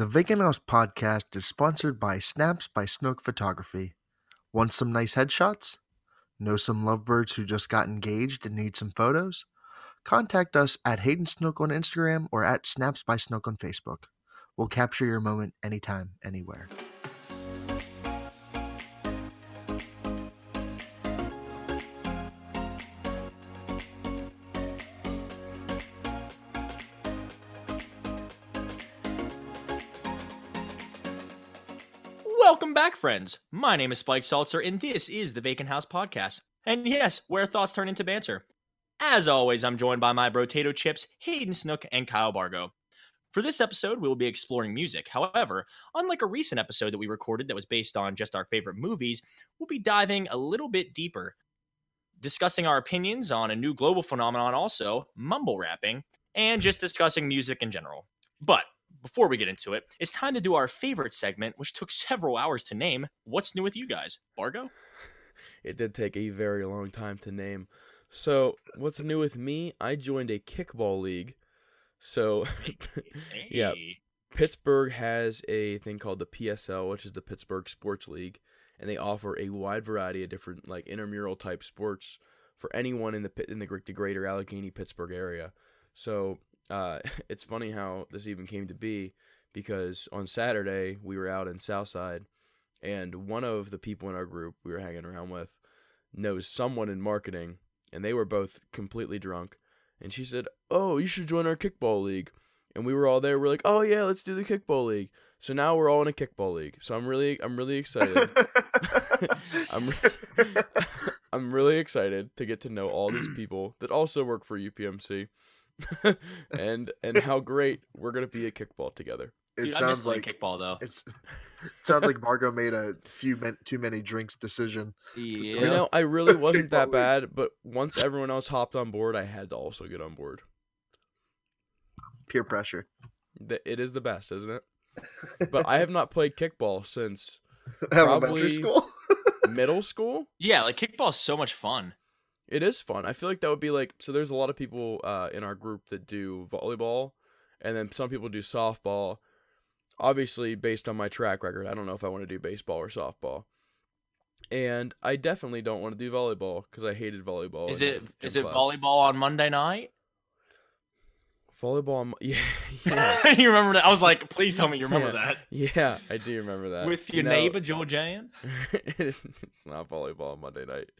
The Vacant House podcast is sponsored by Snaps by Snook Photography. Want some nice headshots? Know some lovebirds who just got engaged and need some photos? Contact us at Hayden Snook on Instagram or at Snaps by Snook on Facebook. We'll capture your moment anytime, anywhere. Friends. My name is Spike Saltzer, and this is the Vacant House Podcast. And yes, where thoughts turn into banter. As always, I'm joined by my Brotato Chips, Hayden Snook, and Kyle Bargo. For this episode, we will be exploring music. However, unlike a recent episode that we recorded that was based on just our favorite movies, we'll be diving a little bit deeper, discussing our opinions on a new global phenomenon, also mumble rapping, and just discussing music in general. But before we get into it, it's time to do our favorite segment, which took several hours to name. What's new with you guys? Bargo? It did take a very long time to name. So, what's new with me? I joined a kickball league. So, yeah, Pittsburgh has a thing called the PSL, which is the Pittsburgh Sports League, and they offer a wide variety of different like intramural type sports for anyone in the in the, the greater Allegheny Pittsburgh area. So uh, it's funny how this even came to be because on Saturday we were out in Southside, and one of the people in our group we were hanging around with knows someone in marketing, and they were both completely drunk. And she said, "Oh, you should join our kickball league." And we were all there. We're like, "Oh yeah, let's do the kickball league." So now we're all in a kickball league. So I'm really, I'm really excited. I'm, re- I'm really excited to get to know all these people that also work for UPMC. and and how great we're gonna be at kickball together. It Dude, I miss sounds like kickball though. it's. It sounds like Margot made a few men, too many drinks decision. Yeah. You know, I really wasn't that bad, but once everyone else hopped on board, I had to also get on board. Peer pressure. Th- It is the best, isn't it? But I have not played kickball since Elementary Probably- school. middle school. yeah, like kickball's so much fun. It is fun. I feel like that would be like so. There's a lot of people uh, in our group that do volleyball, and then some people do softball. Obviously, based on my track record, I don't know if I want to do baseball or softball. And I definitely don't want to do volleyball because I hated volleyball. Is it it class. volleyball on Monday night? Volleyball, on- yeah, yeah, you remember that? I was like, please tell me you remember Yeah. that. yeah. I do remember that With your No, neighbor Joe Jan? it is not volleyball on Monday night.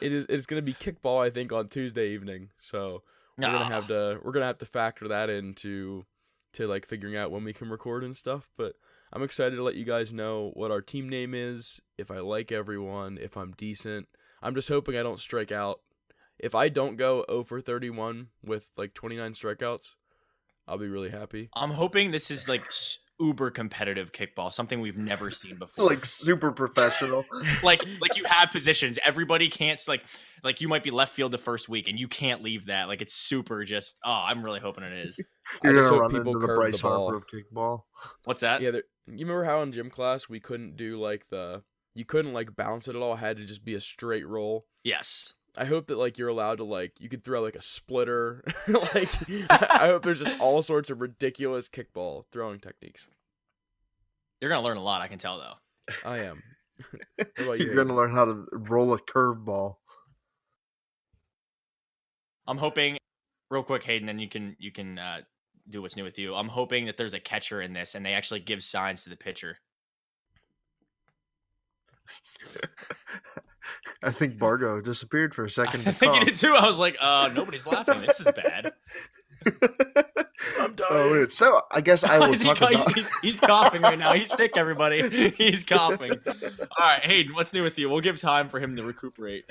It is. It's gonna be kickball. I think on Tuesday evening. So we're gonna have to we're gonna have to factor that into to like figuring out when we can record and stuff. But I'm excited to let you guys know what our team name is, if I like everyone, if I'm decent. I'm just hoping I don't strike out. If I don't go 0 for 31 with like 29 strikeouts, I'll be really happy. I'm hoping this is like uber competitive kickball, something we've never seen before. like super professional. like like you have positions. Everybody can't like like you might be left field the first week and you can't leave that. Like it's super just oh, I'm really hoping it is. You're I just gonna hope run people into the Bryce the ball. Harper of kickball. What's that? Yeah, there, you remember how in gym class we couldn't do like the you couldn't like bounce it at all. It had to just be a straight roll. Yes. I hope that like you're allowed to like you could throw like a splitter. like I hope there's just all sorts of ridiculous kickball throwing techniques. You're gonna learn a lot, I can tell though. I am. what about you? You're gonna learn how to roll a curveball. I'm hoping real quick, Hayden, then you can you can uh, do what's new with you. I'm hoping that there's a catcher in this and they actually give signs to the pitcher. I think Bargo disappeared for a second. I To think you cough. did too. I was like, uh, nobody's laughing. This is bad. I'm dying. Oh, wait. So I guess I will Is he he's, about. he's, he's coughing right now. He's sick, everybody. He's coughing. All right, Hayden, what's new with you? We'll give time for him to recuperate.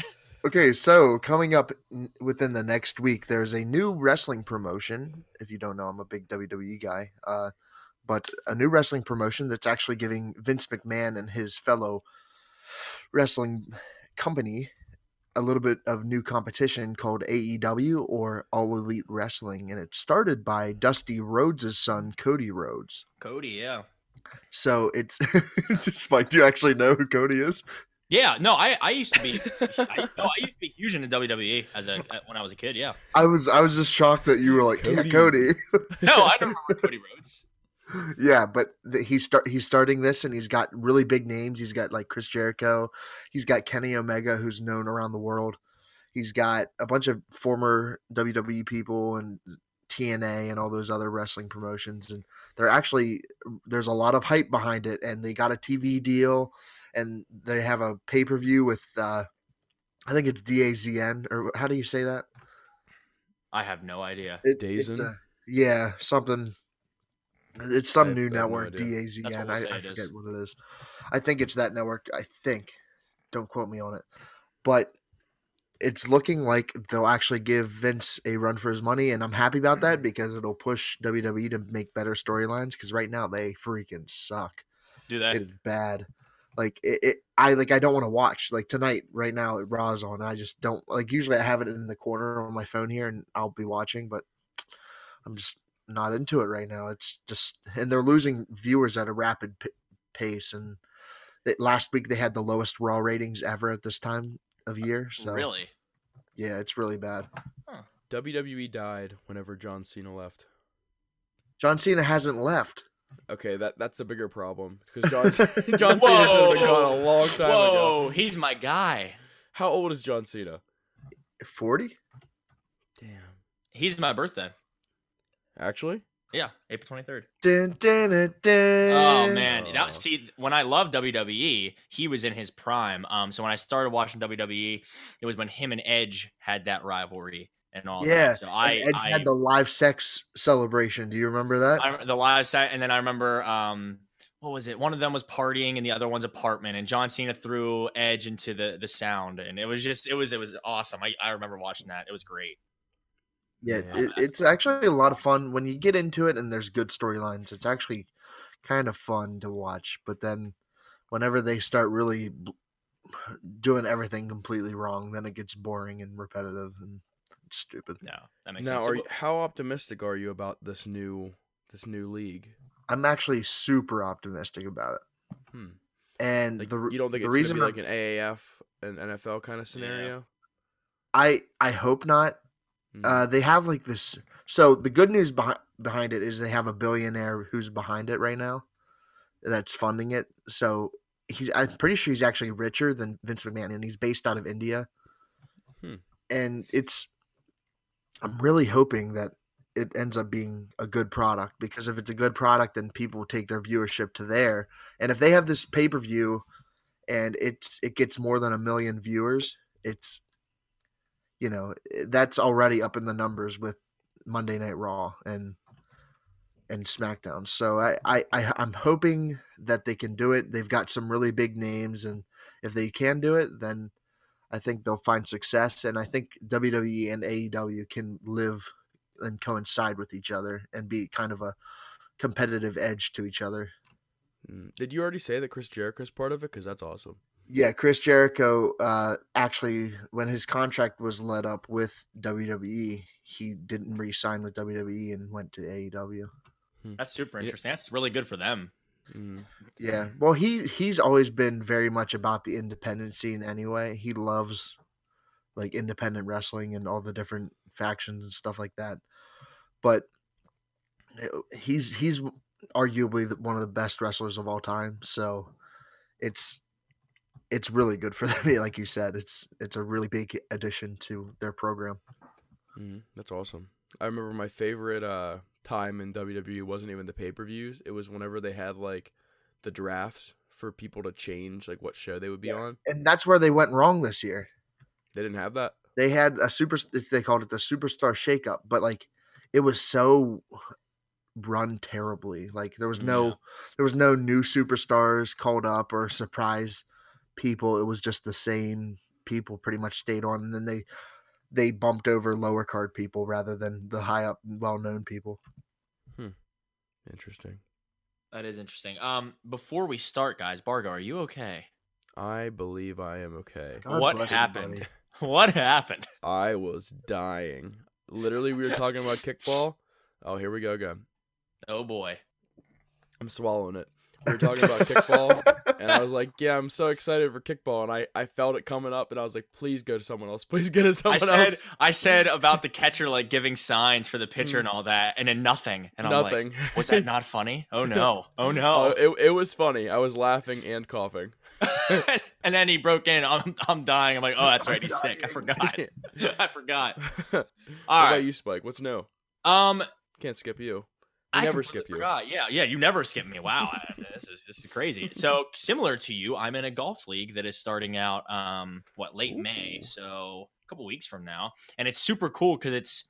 Okay, so coming up within the next week, there's a new wrestling promotion. If you don't know, I'm a big WWE guy. Uh, but a new wrestling promotion that's actually giving Vince McMahon and his fellow wrestling company a little bit of new competition called AEW or All Elite Wrestling, and it started by Dusty Rhodes' son, Cody Rhodes. Cody, yeah. So it's Spike. Do you actually know who Cody is? Yeah, no, I, I used to be I, no, I used to be huge into WWE as a uh, when I was a kid. Yeah, I was I was just shocked that you were like Cody. Cody. Cody. no, I don't remember Cody Rhodes. Yeah, but the, he's start he's starting this, and he's got really big names. He's got like Chris Jericho. He's got Kenny Omega, who's known around the world. He's got a bunch of former WWE people and TNA and all those other wrestling promotions, and they're actually there's a lot of hype behind it. And they got a TV deal, and they have a pay per view with uh, I think it's DAZN or how do you say that? I have no idea. It, it's Dazen? a- yeah, something. It's some I- new no network, idea. DAZN. I, I it is. forget what it is. I think it's that network. I think. Don't quote me on it, but it's looking like they'll actually give Vince a run for his money, and I'm happy about that mm-hmm. because it'll push WWE to make better storylines. Because right now they freaking suck. Do that. It is bad. Like it, it I like I don't want to watch. Like tonight, right now, it Raw's on. I just don't like. Usually, I have it in the corner on my phone here, and I'll be watching. But I'm just not into it right now. It's just, and they're losing viewers at a rapid p- pace. And they, last week they had the lowest Raw ratings ever at this time of uh, year. So Really? yeah, it's really bad. WWE E died whenever John Cena left. John Cena hasn't left. Okay, that that's a bigger problem because John John Cena should have been gone a long time Whoa, ago. he's my guy. How old is John Cena? Forty. Damn. He's my birthday. Actually, Yeah, April twenty third. Dun, dun, dun, dun. Oh man, Oh. now see when I loved WWE, he was in his prime. Um, so when I started watching WWE, it was when him and Edge had that rivalry and all. Yeah, that. so I, Edge I, had the live sex celebration. Do you remember that? I the live set, and then I remember um, what was it? One of them was partying in the other one's apartment, and John Cena threw Edge into the the sound, and it was just it was it was awesome. I I remember watching that. It was great. Yeah, Yeah, it, that's it's actually a lot of fun when you get into it and there's good storylines. It's actually kind of fun to watch. But then, whenever they start really bl- doing everything completely wrong, then it gets boring and repetitive and stupid. No, that makes now sense. are So you, how optimistic are you about this new this new league? I'm actually super optimistic about it. Hmm. And Like the you don't think the it's reason be like an AAF and NFL kind of scenario? I I hope not. Hmm. Uh, they have like this. So the good news behind behind it is they have a billionaire who's behind it right now, that's funding it. So he's I'm pretty sure he's actually richer than Vince McMahon, and he's based out of India. Hmm. And it's, I'm really hoping that it ends up being a good product because if it's a good product, then people take their viewership to there. And if they have this pay per view, and it's it gets more than a million viewers, it's you know eh, that's already up in the numbers with Monday Night Raw and and SmackDown. So I, I, I I'm hoping that they can do it. They've got some really big names, and if they can do it, then I think they'll find success. And I think WWE and AEW can live and coincide with each other and be kind of a competitive edge to each other. Mm. Did you already say that Chris Jericho's part of it? Because that's awesome. Yeah, Chris Jericho uh, actually, when his contract was let up with WWE, he didn't re-sign with WWE and went to AEW. That's super Yeah. interesting. That's really good for them. Mm. Yeah, well, he he's always been very much about the independent scene anyway. He loves like independent wrestling and all the different factions and stuff like that. But he's he's arguably the- one of the best wrestlers of all time. So it's it's really good for them. Like you said, it's it's a really big addition to their program. Mm. That's awesome. I remember my favorite uh, time in WWE wasn't even the pay per views. It was whenever they had like the drafts for people to change like what show they would be Yeah. on. And that's where they went wrong this year. They didn't have that. they had a super they called it the superstar shakeup but like it was so run terribly like there was no Yeah. there was no new superstars called up or surprise people it was just the same people pretty much stayed on and then they they bumped over lower card people rather than the high up well-known people Hmm. Interesting. That is interesting. Um, before we start, guys, Bargo, are you okay? I believe I am okay. God What bless you, happened? What happened? I was dying. Literally, we were talking about kickball. Oh, here we go again. Oh boy. I'm swallowing it. We were talking about kickball, and I was like, "Yeah, I'm so excited for kickball," and I, I felt it coming up, and I was like, "Please go to someone else. Please go to I someone said else." I said about the catcher like giving signs for the pitcher and all that, and then nothing. And I'm like, Nothing. was that not funny? Oh no! Oh Oh, no! it, it was funny. I was laughing and coughing. and then he broke in. I'm I'm dying. I'm like, oh, that's right. He's sick. I forgot. I forgot. what All about you, Spike? What's new? Um, Can't skip you. I never skip you. forgot. Yeah, yeah. You never skip me. Wow, this is this is crazy. So similar to you, I'm in a golf league that is starting out um what late May, so a couple weeks from now, and it's super cool because it's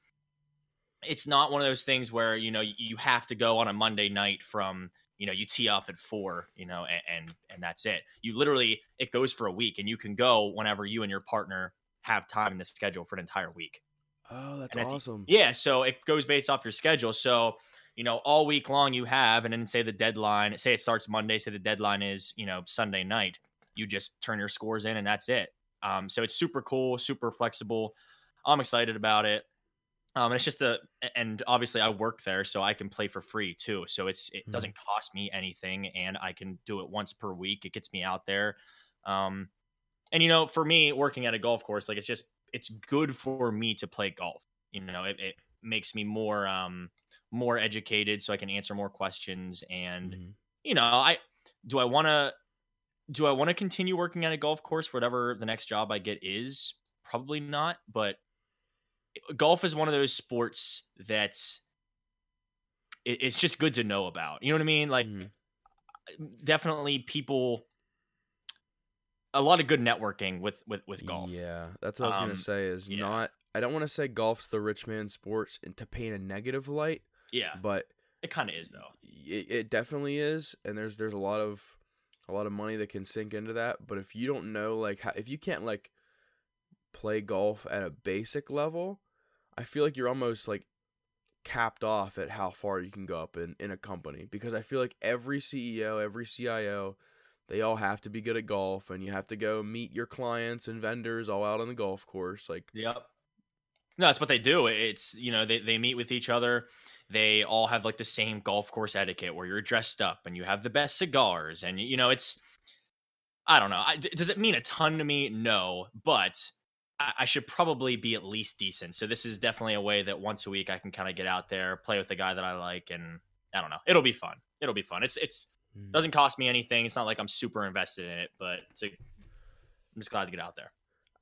it's not one of those things where you know you have to go on a Monday night from you know you tee off at four, you know, and and, and that's it. You literally it goes for a week, and you can go whenever you and your partner have time in the schedule for an entire week. Oh, that's And awesome. Yeah, so it goes based off your schedule. So, you know, all week long you have, and then say the deadline, say it starts Monday, say the deadline is, you know, Sunday night. You just turn your scores in and that's it. Um, so it's super cool, super flexible. I'm excited about it. Um, and it's just a, and obviously I work there, so I can play for free too. So it's it Mhm. doesn't cost me anything, and I can do it once per week. It gets me out there. Um, and you know, for me, working at a golf course, like it's just it's good for me to play golf. You know, it, it makes me more um more educated, so I can answer more questions. And Mhm. you know, I do I want to do I want to continue working at a golf course, whatever the next job I get is? Probably not, but golf is one of those sports that's it, it's just good to know about. You know what I mean? Like Mhm. definitely people a lot of good networking with with with golf. Yeah, that's what I was gonna Um, say. Is yeah. not. I don't want to say golf's the rich man sports and to paint a negative light, Yeah, but it kind of is though. it, it definitely is. And there's there's a lot of a lot of money that can sink into that. But if you don't know, like, how, if you can't like play golf at a basic level, I feel like you're almost like capped off at how far you can go up in in a company because I feel like every CEO, every CIO, they all have to be good at golf and you have to go meet your clients and vendors all out on the golf course like Yep. No, that's what they do. It's you know they they meet with each other. They all have like the same golf course etiquette where you're dressed up and you have the best cigars and you know it's. I don't know. I, does it mean a ton to me? No, but I, I should probably be at least decent. So this is definitely a way that once a week I can kind of get out there, play with the guy that I like, and I don't know. It'll be fun. It'll be fun. It's it's Mm. doesn't cost me anything. It's not like I'm super invested in it, but it's a, I'm just glad to get out there.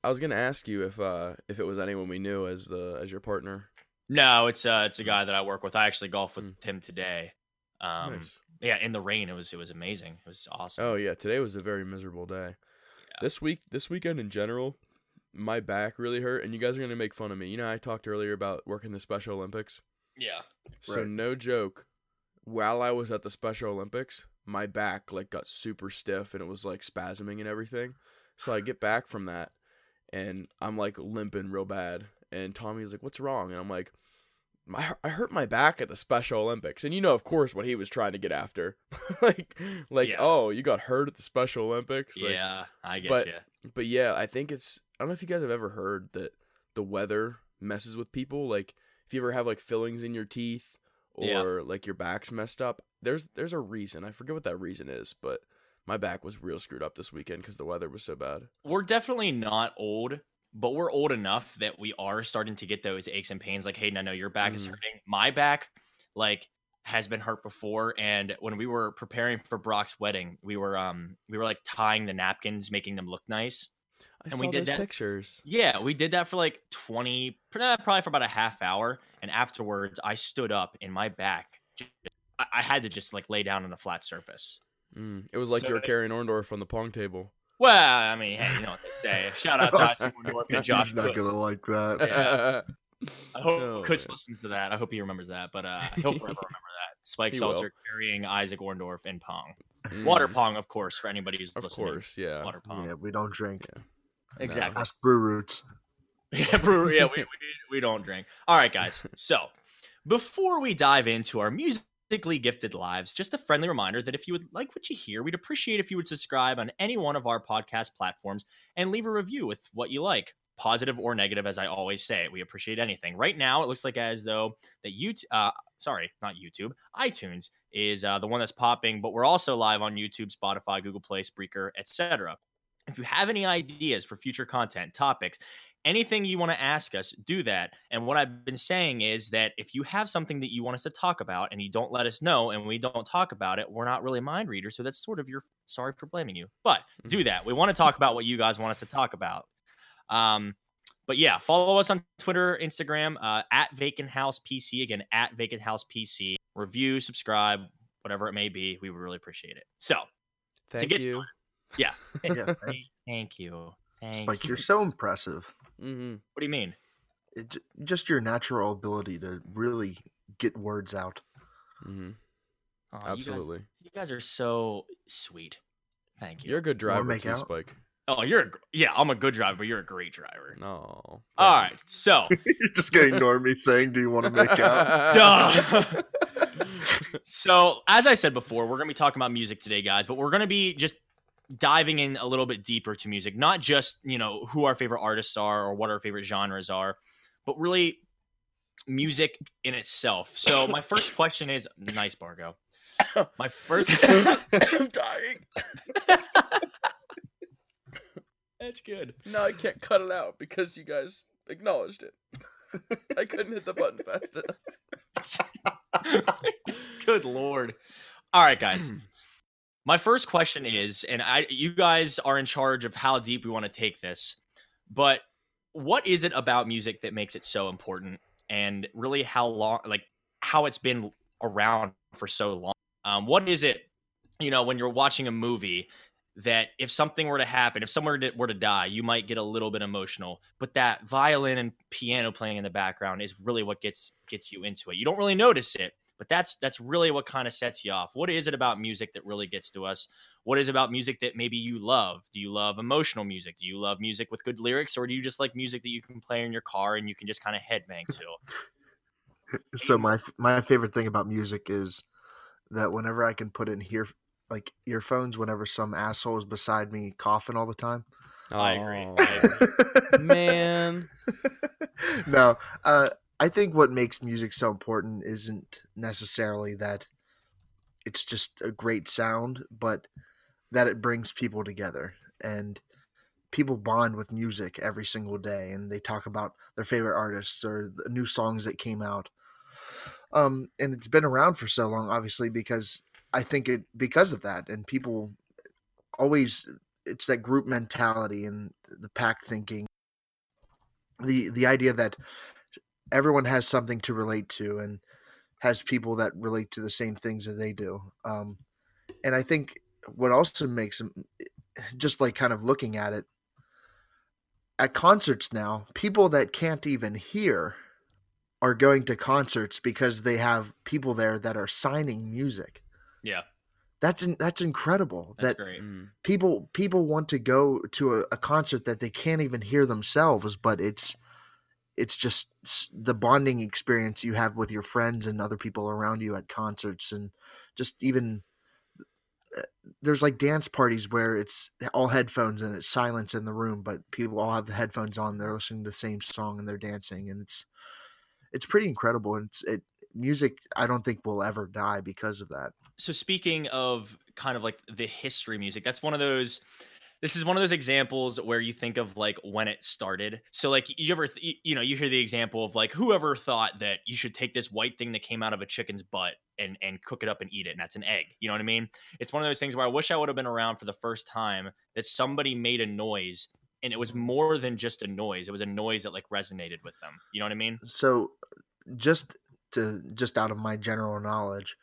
I was gonna ask you if uh if it was anyone we knew as the as your partner. No, it's uh it's a guy that I work with. I actually golfed with Mm. him today. Um Nice. yeah, in the rain. It was it was amazing. It was awesome. Oh yeah, today was a very miserable day. This week, this weekend in general, my back really hurt, and you guys are gonna make fun of me. You know, I talked earlier about working the Special Olympics. Yeah. So Right. no joke, while I was at the Special Olympics, my back like got super stiff and it was like spasming and everything. So I get back from that, and I'm like limping real bad. And Tommy's like, "What's wrong?" And I'm like. I I hurt my back at the Special Olympics, and you know, of course, what he was trying to get after, like, like, Yeah. oh, you got hurt at the Special Olympics, like, yeah, I get but- you. but yeah, I think it's. I don't know if you guys have ever heard that the weather messes with people. Like if you ever have like fillings in your teeth or Yeah. like your back's messed up, there's there's a reason. I forget what that reason is, but my back was real screwed up this weekend because the weather was so bad. We're definitely not old, but we're old enough that we are starting to get those aches and pains. Like, hey, no, no, your back is Mhm. hurting. My back, like, has been hurt before. And when we were preparing for Brock's wedding, we were um we were like tying the napkins, making them look nice. I And saw we did those that- pictures. Yeah, we did that for like 20, eh, probably for about a half hour. And afterwards, I stood up and my back, ju- I I had to just like lay down on a flat surface. Mm, it was like So you were they- carrying Orndorff on the pong table. Well, I mean, hey, you know what they say. Shout out to Isaac Orndorff and Josh He's not Cooks. gonna like that. Yeah. I hope Oh, Cooks man. listens to that. I hope he remembers that. But uh, he'll forever remember that. Spike He will. Seltzer carrying Isaac Orndorff in Pong. Water Pong, of course, for anybody who's Mm, Of listening. course, yeah. Water Pong. Yeah, we don't drink. Exactly. Ask Brew Roots. Yeah, brewery. Yeah, we, we, we don't drink. All right, guys. So before we dive into our musically gifted lives, just a friendly reminder that if you would like what you hear, we'd appreciate if you would subscribe on any one of our podcast platforms and leave a review with what you like. positive or negative, as I always say. We appreciate anything. Right now, it looks like as though that you, uh, sorry, not YouTube, iTunes is uh, the one that's popping, but we're also live on YouTube, Spotify, Google Play, Spreaker, etc. If you have any ideas for future content, topics, anything you want to ask us, do that. And what I've been saying is that if you have something that you want us to talk about and you don't let us know and we don't talk about it, we're not really mind readers. So that's sort of your sorry for blaming you. But do that. We want to talk about what you guys want us to talk about. Um, but yeah, follow us on Twitter, Instagram, uh, at Vacant House PC. Again, at Vacant House PC. Review, subscribe, whatever it may be. We would really appreciate it. So, Thank you. yeah. Yeah, Thank you. Thank Spike, you. you're so impressive. Hmm What do you mean? It, just your natural ability to really get words out. hmm Aw, You guys, Absolutely. you guys are so sweet. Thank you. You. are a good driver make too, out? Spike. oh, you're a, yeah. I'm a good driver, but you're a great driver. No. All right, so you're just gonna ignore me saying, "Do you want to make out?" Duh. so as I said before, we're gonna be talking about music today, guys, but we're gonna be just diving in a little bit deeper to music, not just you know who our favorite artists are or what our favorite genres are, but really music in itself. So my first question is, nice, Bargo. My first. I'm dying. That's good. No, I can't cut it out because you guys acknowledged it. I couldn't hit the button fast enough. Good lord. All right, guys. My first question is, and I you guys are in charge of how deep we want to take this, but what is it about music that makes it so important and really how long like how it's been around for so long? Um, what is it, you know, when you're watching a movie that if something were to happen, if someone were to- were to die, you might get a little bit emotional, but that violin and piano playing in the background is really what gets gets you into it. You don't really notice it, but that's that's really what kind of sets you off. What is it about music that really gets to us? What is it about music that maybe you love? Do you love emotional music? Do you love music with good lyrics, or do you just like music that you can play in your car and you can just kind of headbang to? so my my favorite thing about music is that whenever I can put in here like earphones, whenever some asshole is beside me coughing all the time. I agree. Man. no, uh, I think what makes music so important isn't necessarily that it's just a great sound, but that it brings people together and people bond with music every single day and they talk about their favorite artists or the new songs that came out. Um, and it's been around for so long, obviously, because I think it because of that, and people always it's that group mentality and the pack thinking the the idea that everyone has something to relate to and has people that relate to the same things that they do um and i think what also makes them just like kind of looking at it at concerts now people that can't even hear are going to concerts because they have people there that are signing music Yeah, that's in, that's incredible that's that great. Mm. people people want to go to a, a concert that they can't even hear themselves but it's it's just the bonding experience you have with your friends and other people around you at concerts and just even uh, there's like dance parties where it's all headphones and it's silence in the room but people all have the headphones on they're listening to the same song and they're dancing and it's it's pretty incredible and it's it music i don't think will ever die because of that. So speaking of kind of like the history music that's one of those this is one of those examples where you think of like when it started. So like you ever th- you know you hear the example of like whoever thought that you should take this white thing that came out of a chicken's butt and and cook it up and eat it and that's an egg you know what i mean? It's one of those things where i wish i would have been around for the first time that somebody made a noise and it was more than just a noise it was a noise that like resonated with them you know what i mean? So just to just out of my general knowledge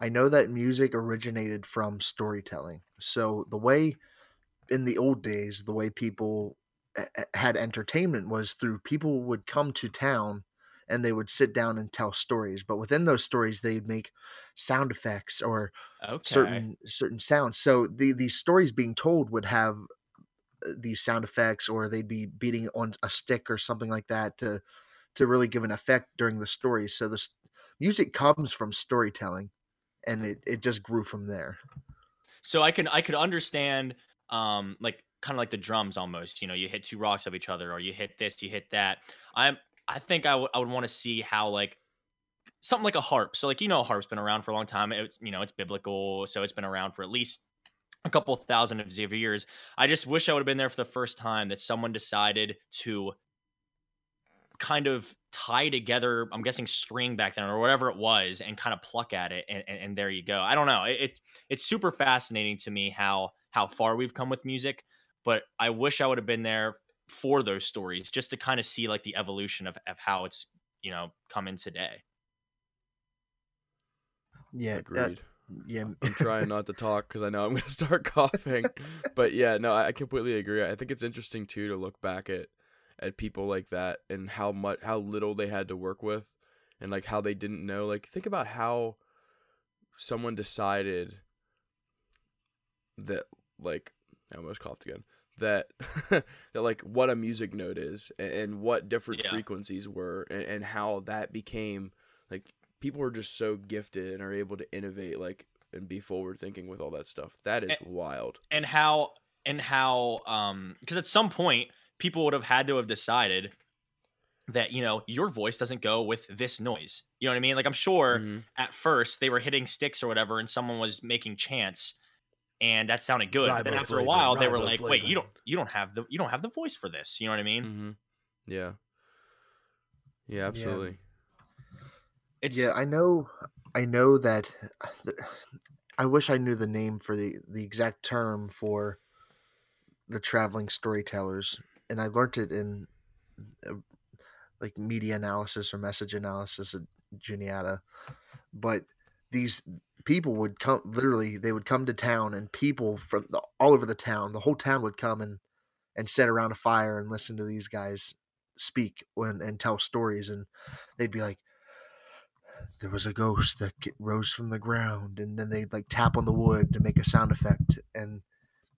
i know that music originated from storytelling. So the way in the old days the way people a- a- had entertainment was through people would come to town and they would sit down and tell stories but within those stories they'd make sound effects or okay. certain certain sounds. So the these stories being told would have uh, these sound effects or they'd be beating on a stick or something like that to to really give an effect during the story. So the music comes from storytelling and uh-huh. it, it just grew from there. So i can i could understand um like kind of like the drums almost. You know, you hit two rocks of each other, or you hit this, you hit that. I'm I think I would I would want to see how like something like a harp. So like you know, a harp's been around for a long time. It's you know it's biblical, so it's been around for at least a couple thousand of years. I just wish I would have been there for the first time that someone decided to kind of tie together i'm guessing string back then or whatever it was and kind of pluck at it and, and, and there you go i don't know it, it, it's super fascinating to me how how far we've come with music but i wish i would have been there for those stories just to kind of see like the evolution of, of how it's you know come in today yeah Agreed. yeah I'm trying not to talk because I know I'm going to start coughing. but yeah, no, I completely agree. I think it's interesting too to look back at at people like that and how much how little they had to work with and like how they didn't know. Like think about how someone decided that like I almost coughed again. That that like what a music note is and, and what different Yeah. frequencies were and, and how that became like people are just so gifted and are able to innovate like and be forward thinking with all that stuff. That is And- wild. and how and how um because at some point people would have had to have decided that you know your voice doesn't go with this noise you know what i mean like i'm sure Mhm. at first they were hitting sticks or whatever and someone was making chants and that sounded good but then after a while they were like wait you don't you don't have the you don't have the voice for this you know what i mean Mhm. Yeah. Yeah, absolutely. it's yeah i know i know that i wish i knew the name for the the exact term for the traveling storytellers and i learned it in uh, like media analysis or message analysis at juniata but these people would come literally they would come to town and people from the, all over the town the whole town would come and and sit around a fire and listen to these guys speak when and tell stories and they'd be like there was a ghost that rose from the ground and then they'd like tap on the wood to make a sound effect and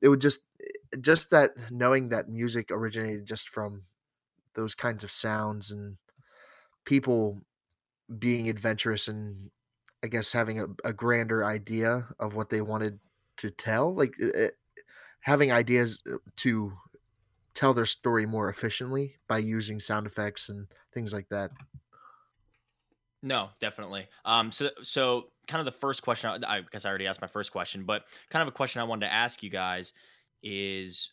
it would just eh, just that knowing that music originated just from those kinds of sounds and people being adventurous and i guess having a, a grander idea of what they wanted to tell like it, it- having ideas uh, to tell their story more efficiently by using sound effects and things like that No, definitely. Um, so so kind of the first question. I I guess I already asked my first question, but kind of a question I wanted to ask you guys is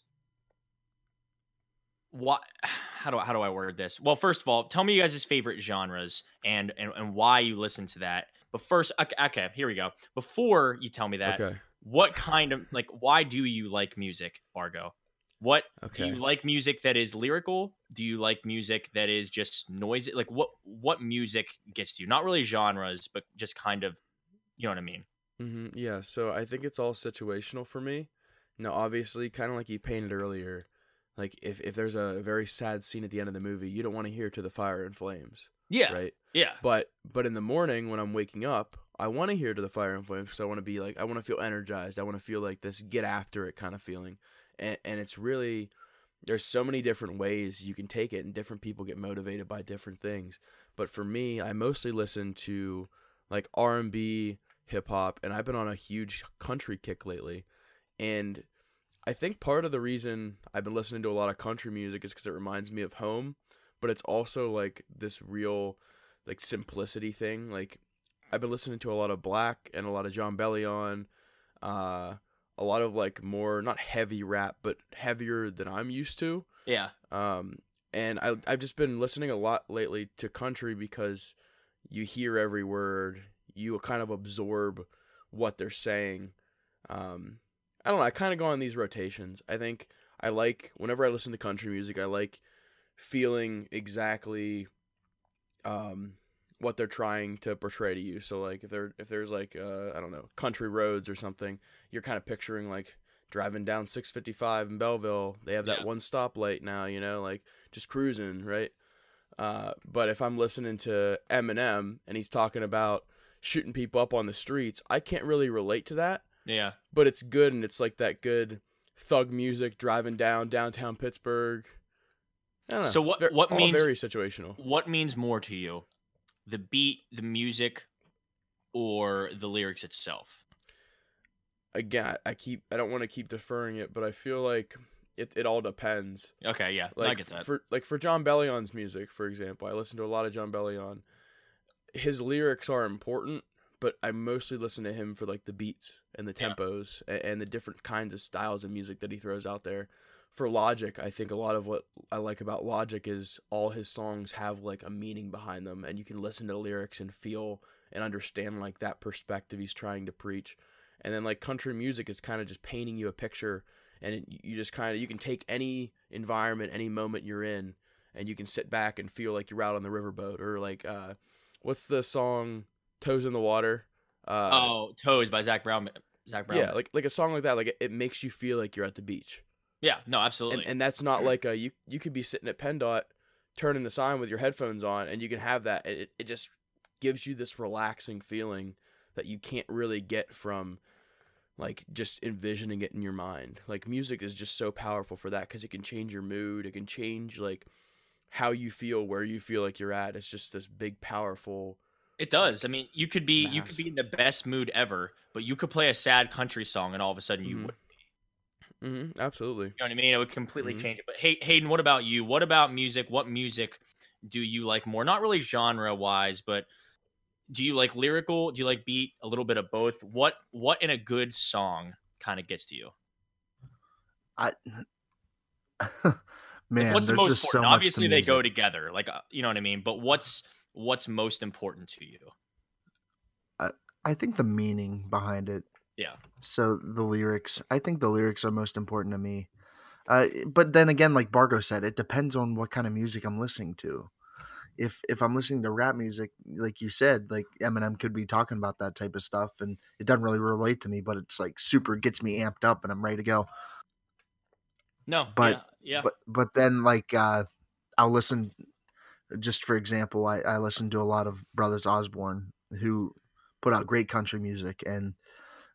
what? How do I- how do I word this? Well, first of all, tell me you guys' favorite genres and and, and why you listen to that. But first, okay, okay, here we go. Before you tell me that, Okay. what kind of like why do you like music, Bargo? What do Okay. you like music that is lyrical? Do you like music that is just noisy? Like what what music gets to you? Not really genres, but just kind of you know what I mean? Mm-hmm. Yeah, so I think it's all situational for me. Now, obviously, kind of like you painted earlier, like if, if there's a very sad scene at the end of the movie, you don't want to hear Through the Fire and Flames, Yeah. right? Yeah. But but in the morning when I'm waking up, I want to hear Through the Fire and Flames because I want to be like I want to feel energized. I want to feel like this get after it kind of feeling, and and it's really there's so many different ways you can take it, and different people get motivated by different things. But for me, I mostly listen to like R and B, hip hop, and I've been on a huge country kick lately, and I think part of the reason I've been listening to a lot of country music is because it reminds me of home, but it's also like this real like simplicity thing. Like I've been listening to a lot of Black and a lot of Jon Bellion, uh, a lot of like more not heavy rap, but heavier than I'm used to. Yeah. Um, and I I've just been listening a lot lately to country because you hear every word, you kind of absorb what they're saying. Um, I don't know. I kind of go on these rotations. I think I like whenever I listen to country music, I like feeling exactly um what they're trying to portray to you. So like if there if there's like uh I don't know, country roads or something, you're kind of picturing like driving down 655 in Belleville. They have that Yeah. one stoplight now, you know, like just cruising, right? Uh but if I'm listening to Eminem and he's talking about shooting people up on the streets, I can't really relate to that Yeah. but it's good and it's like that good thug music driving down downtown Pittsburgh. I don't know. So It's what- ver- what all means- very situational? What means more to you? The beat, the music, or the lyrics itself? Again, I, I keep I don't want to keep deferring it, but I feel like it, it all depends. Okay, yeah, Like I get that. for like for Jon Bellion's music, for example, I listen to a lot of Jon Bellion. His lyrics are important, but I mostly listen to him for like the beats and the Yeah. tempos and, and the different kinds of styles of music that he throws out there. For Logic, I think a lot of what I like about Logic is all his songs have like a meaning behind them, and you can listen to the lyrics and feel and understand like that perspective he's trying to preach. And then like country music is kind of just painting you a picture, and it, you just kind of you can take any environment, any moment you're in, and you can sit back and feel like you're out on the riverboat or like uh, what's the song "Toes in the Water"? Uh, oh, Toes by Zac Brown. Zac Brown. yeah, like like a song like that, like it, it makes you feel like you're at the beach, yeah, no, absolutely. and that's not like a you you could be sitting at PennDOT, turning the sign with your headphones on, and you can have that. It it just gives you this relaxing feeling that you can't really get from like just envisioning it in your mind. Like music is just so powerful for that because it can change your mood. It can change like how you feel, where you feel like you're at. It's just this big, powerful. It does. I mean, you could be you could be in the best mood ever, but you could play a sad country song, and all of a sudden you Mhm. would. Mm-hmm, absolutely. You know what I mean? It would completely Mhm. change it. But hey, Hayden, what about you? What about music? What music do you like more? Not really genre wise, but do you like lyrical? Do you like beat? A little bit of both. What what in a good song kind of gets to you? I Like, man, what's the most just so important? much Obviously, to they go together. Like uh, you know what I mean. But what's what's most important to you? I, I think the meaning behind it. Yeah. So the lyrics, I think the lyrics are most important to me. Uh, but then again, like Bargo said, it depends on what kind of music I'm listening to. If if I'm listening to rap music, like you said, like Eminem could be talking about that type of stuff, and it doesn't really relate to me, but it's like super gets me amped up, and I'm ready to go. No, But- yeah, yeah. But but then like uh, I'll listen. Just for example, I I listen to a lot of Brothers Osborne who put out great country music, and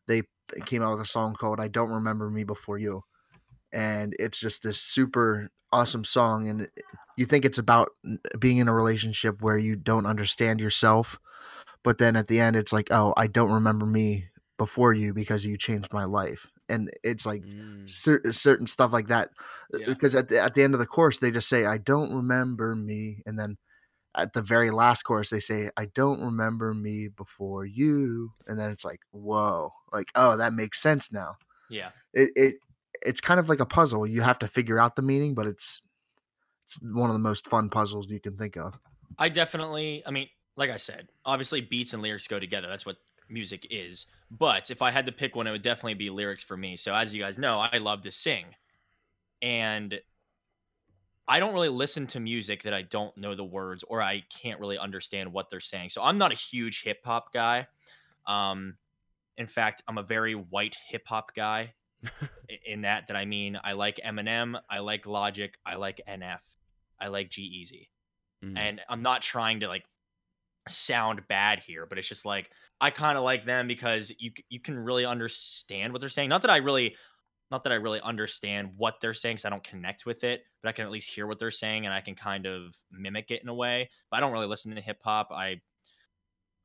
they came out with a song called "I Don't Remember Me Before You," and it's just this super awesome song. And you think it's about being in a relationship where you don't understand yourself, but then at the end, it's like, "Oh, I don't remember me before you because you changed my life," and it's like Mm. certain certain stuff like that Yeah. because at the, at the end of the course they just say i don't remember me and then at the very last course they say i don't remember me before you and then it's like whoa like oh that makes sense now yeah. it, it it's kind of like a puzzle you have to figure out the meaning but it's it's one of the most fun puzzles you can think of I definitely, I mean, like I said, obviously beats and lyrics go together. That's what music is. But if I had to pick one, it would definitely be lyrics for me. So as you guys know, I love to sing. And I don't really listen to music that I don't know the words or I can't really understand what they're saying. So I'm not a huge hip hop guy. Um, in fact, I'm a very white hip hop guy. in that, that I mean, I like Eminem, I like Logic, I like NF, I like G-Eazy Mm. and I'm not trying to like sound bad here, but it's just like I kind of like them because you you can really understand what they're saying. Not that I really not that I really understand what they're saying cuz I don't connect with it, but I can at least hear what they're saying and I can kind of mimic it in a way. But I don't really listen to hip hop. I,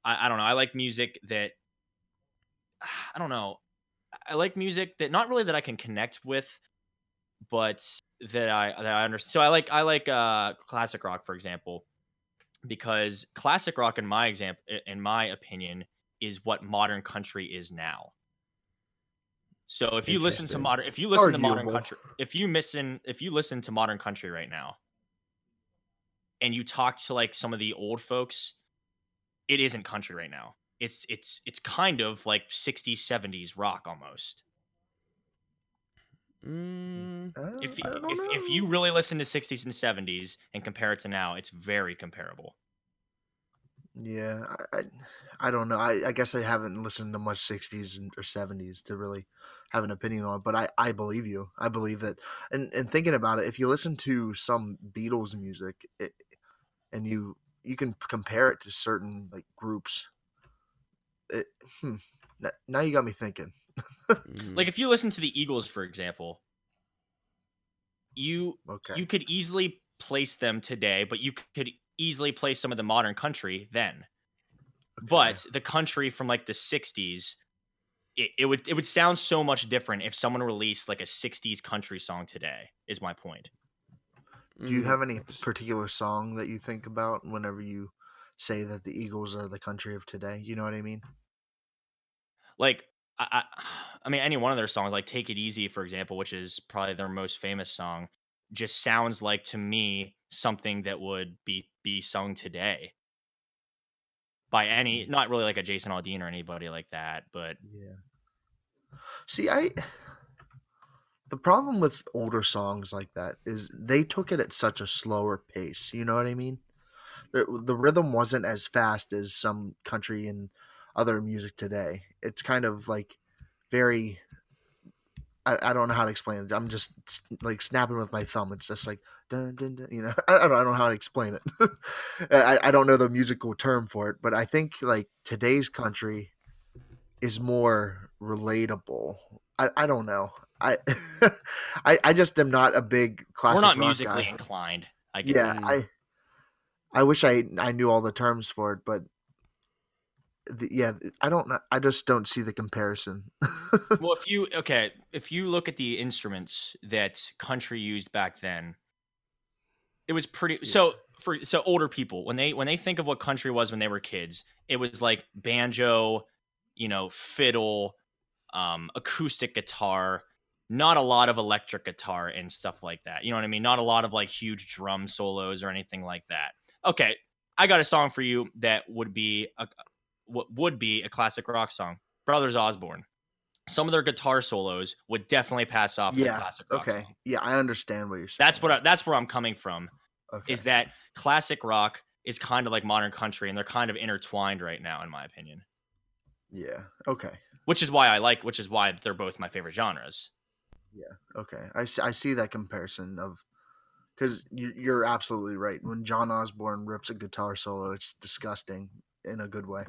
I I don't know. I like music that I don't know. I like music that not really that I can connect with, but that I that I understand. So I like I like uh classic rock for example, because classic rock in my example in my opinion is what modern country is now. So if you listen to modern if you listen to modern country if you listen if you listen to modern country right now and you talk to like some of the old folks, it isn't country right now. It's it's it's kind of like 60s 70s rock almost. Mm, Uh, If you, if, if you really listen to 60s and 70s and compare it to now, it's very comparable. Yeah, I, I, I don't know. I, I guess I haven't listened to much '60s and- or '70s to really have an opinion on it. But I, I believe you. I believe that. And and thinking about it, if you listen to some Beatles music, it, and you you can compare it to certain like groups, it, hmm, now you got me thinking. mm. Like if you listen to the Eagles, for example, you Okay. you could easily place them today, but you could easily place some of the modern country then. okay. But the country from like the 60s it, it would it would sound so much different if someone released like a 60s country song today is my point Do you Mm, have any particular song that you think about whenever you say that the Eagles are the country of today? You know what I mean? like I, I I mean any one of their songs like take it easy for example which is probably their most famous song just sounds like to me something that would be be sung today by any mm. not really like a Jason Aldean or anybody like that but Yeah. See, I the problem with older songs like that is they took it at such a slower pace. You know what I mean? The, the rhythm wasn't as fast as some country and other music today. It's kind of like very. I, I don't know how to explain it. I'm just like snapping with my thumb. It's just like dun dun dun. You know, I, I don't, I don't know how to explain it. I, I don't know the musical term for it, but I think like today's country is more relatable. I, I don't know. I, I I just am not a big classic we're not musically guy. inclined I get Yeah. I I wish I I knew all the terms for it, but the, yeah, I don't. I just don't see the comparison. well if you okay if you look at the instruments that country used back then it was pretty so for so older people when they when they think of what country was when they were kids it was like banjo you know fiddle um acoustic guitar not a lot of electric guitar and stuff like that you know what i mean not a lot of like huge drum solos or anything like that okay i got a song for you that would be a what would be a classic rock song brothers osborne some of their guitar solos would definitely pass off as a yeah. classic rock Okay. song. Yeah, I understand what you're saying. That's what I, that's where I'm coming from. okay. Is that classic rock is kind of like modern country, and they're kind of intertwined right now, in my opinion. yeah. Okay. Which is why I like, which is why they're both my favorite genres. Yeah. Okay. I see, I see that comparison of because you, you're absolutely right. When John Osborne rips a guitar solo, it's disgusting in a good way.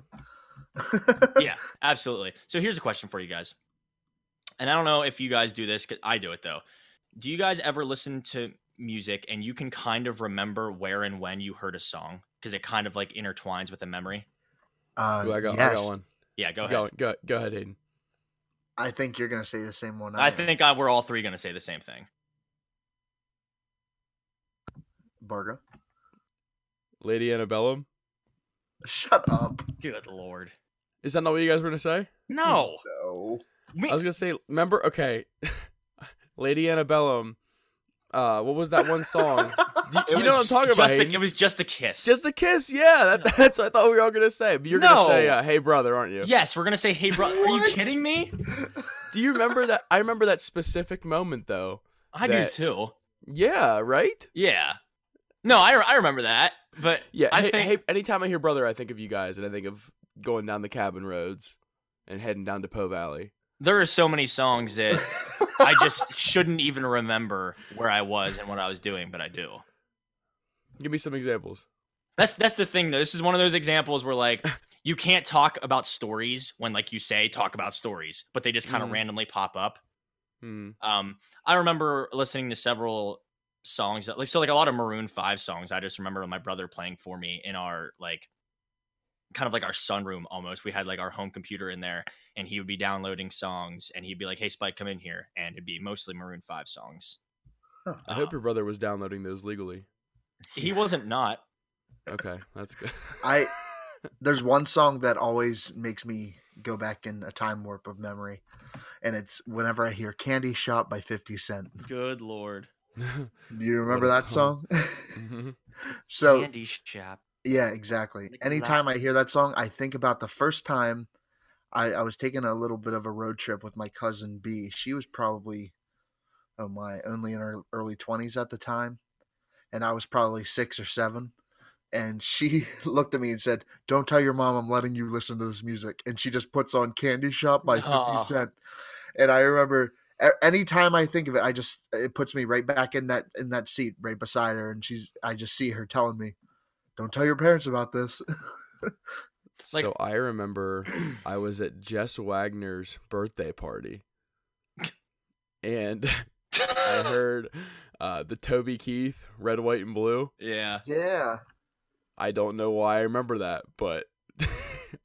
yeah, absolutely. So here's a question for you guys, and I don't know if you guys do this. 'cause I do it though. Do you guys ever listen to music and you can kind of remember where and when you heard a song because it kind of like intertwines with a memory? Uh, Ooh, I got, yes. I got one. Yeah, go ahead. Go, go, go ahead, Hayden. I think you're gonna say the same one. I am. think I, we're all three going to say the same thing. Bargo. Lady Antebellum. Shut up. Good lord. Is that not what you guys were gonna say? No. No. Me- I was gonna say. Remember? Okay, Lady Antebellum. Uh, what was that one song? You, It you know what I'm was talking about? just a, it was just a kiss. Just a kiss. Yeah, that, that's what I thought we were all gonna say. But you're gonna say, uh, "Hey, brother," aren't you? yes, we're gonna say, "Hey, brother." are you kidding me?" Do you remember that? I remember that specific moment though. I That- do too. Yeah. Right. Yeah. No, I, I remember that, but Yeah. I hey, think hey, anytime I hear brother, I think of you guys, and I think of going down the cabin roads and heading down to Po Valley. there are so many songs that I just shouldn't even remember where I was and what I was doing, but I do. Give me some examples. That's that's the thing though. This is one of those examples where like you can't talk about stories when like you say talk about stories, but they just kind of Mm. randomly pop up. Hmm. Um, I remember listening to several songs that like so like a lot of Maroon Five songs. I just remember my brother playing for me in our like kind of like our sunroom almost. We had like our home computer in there, and he would be downloading songs, and he'd be like, "Hey, Spike, come in here," and it'd be mostly Maroon Five songs. I hope um your brother was downloading those legally. He wasn't not. Okay, that's good. I there's one song that always makes me go back in a time warp of memory, and it's whenever I hear "Candy Shop" by Fifty Cent. Good lord, Do you remember that song. song? Mhm. so Candy Shop. yeah, exactly. Like Anytime that. I hear that song, I think about the first time I, I was taking a little bit of a road trip with my cousin B. She was probably oh my only in her early twenties at the time, and I was probably six or seven. And she looked at me and said, "Don't tell your mom I'm letting you listen to this music." And she just puts on "Candy Shop" by Fifty Oh. Cent. And I remember anytime I think of it, I just it puts me right back in that in that seat right beside her, and she's I just see her telling me, "Don't tell your parents about this." Like- so I remember I was at Jess Wagner's birthday party, and I heard uh, the Toby Keith "Red, White, and Blue." Yeah. yeah. I don't know why I remember that, but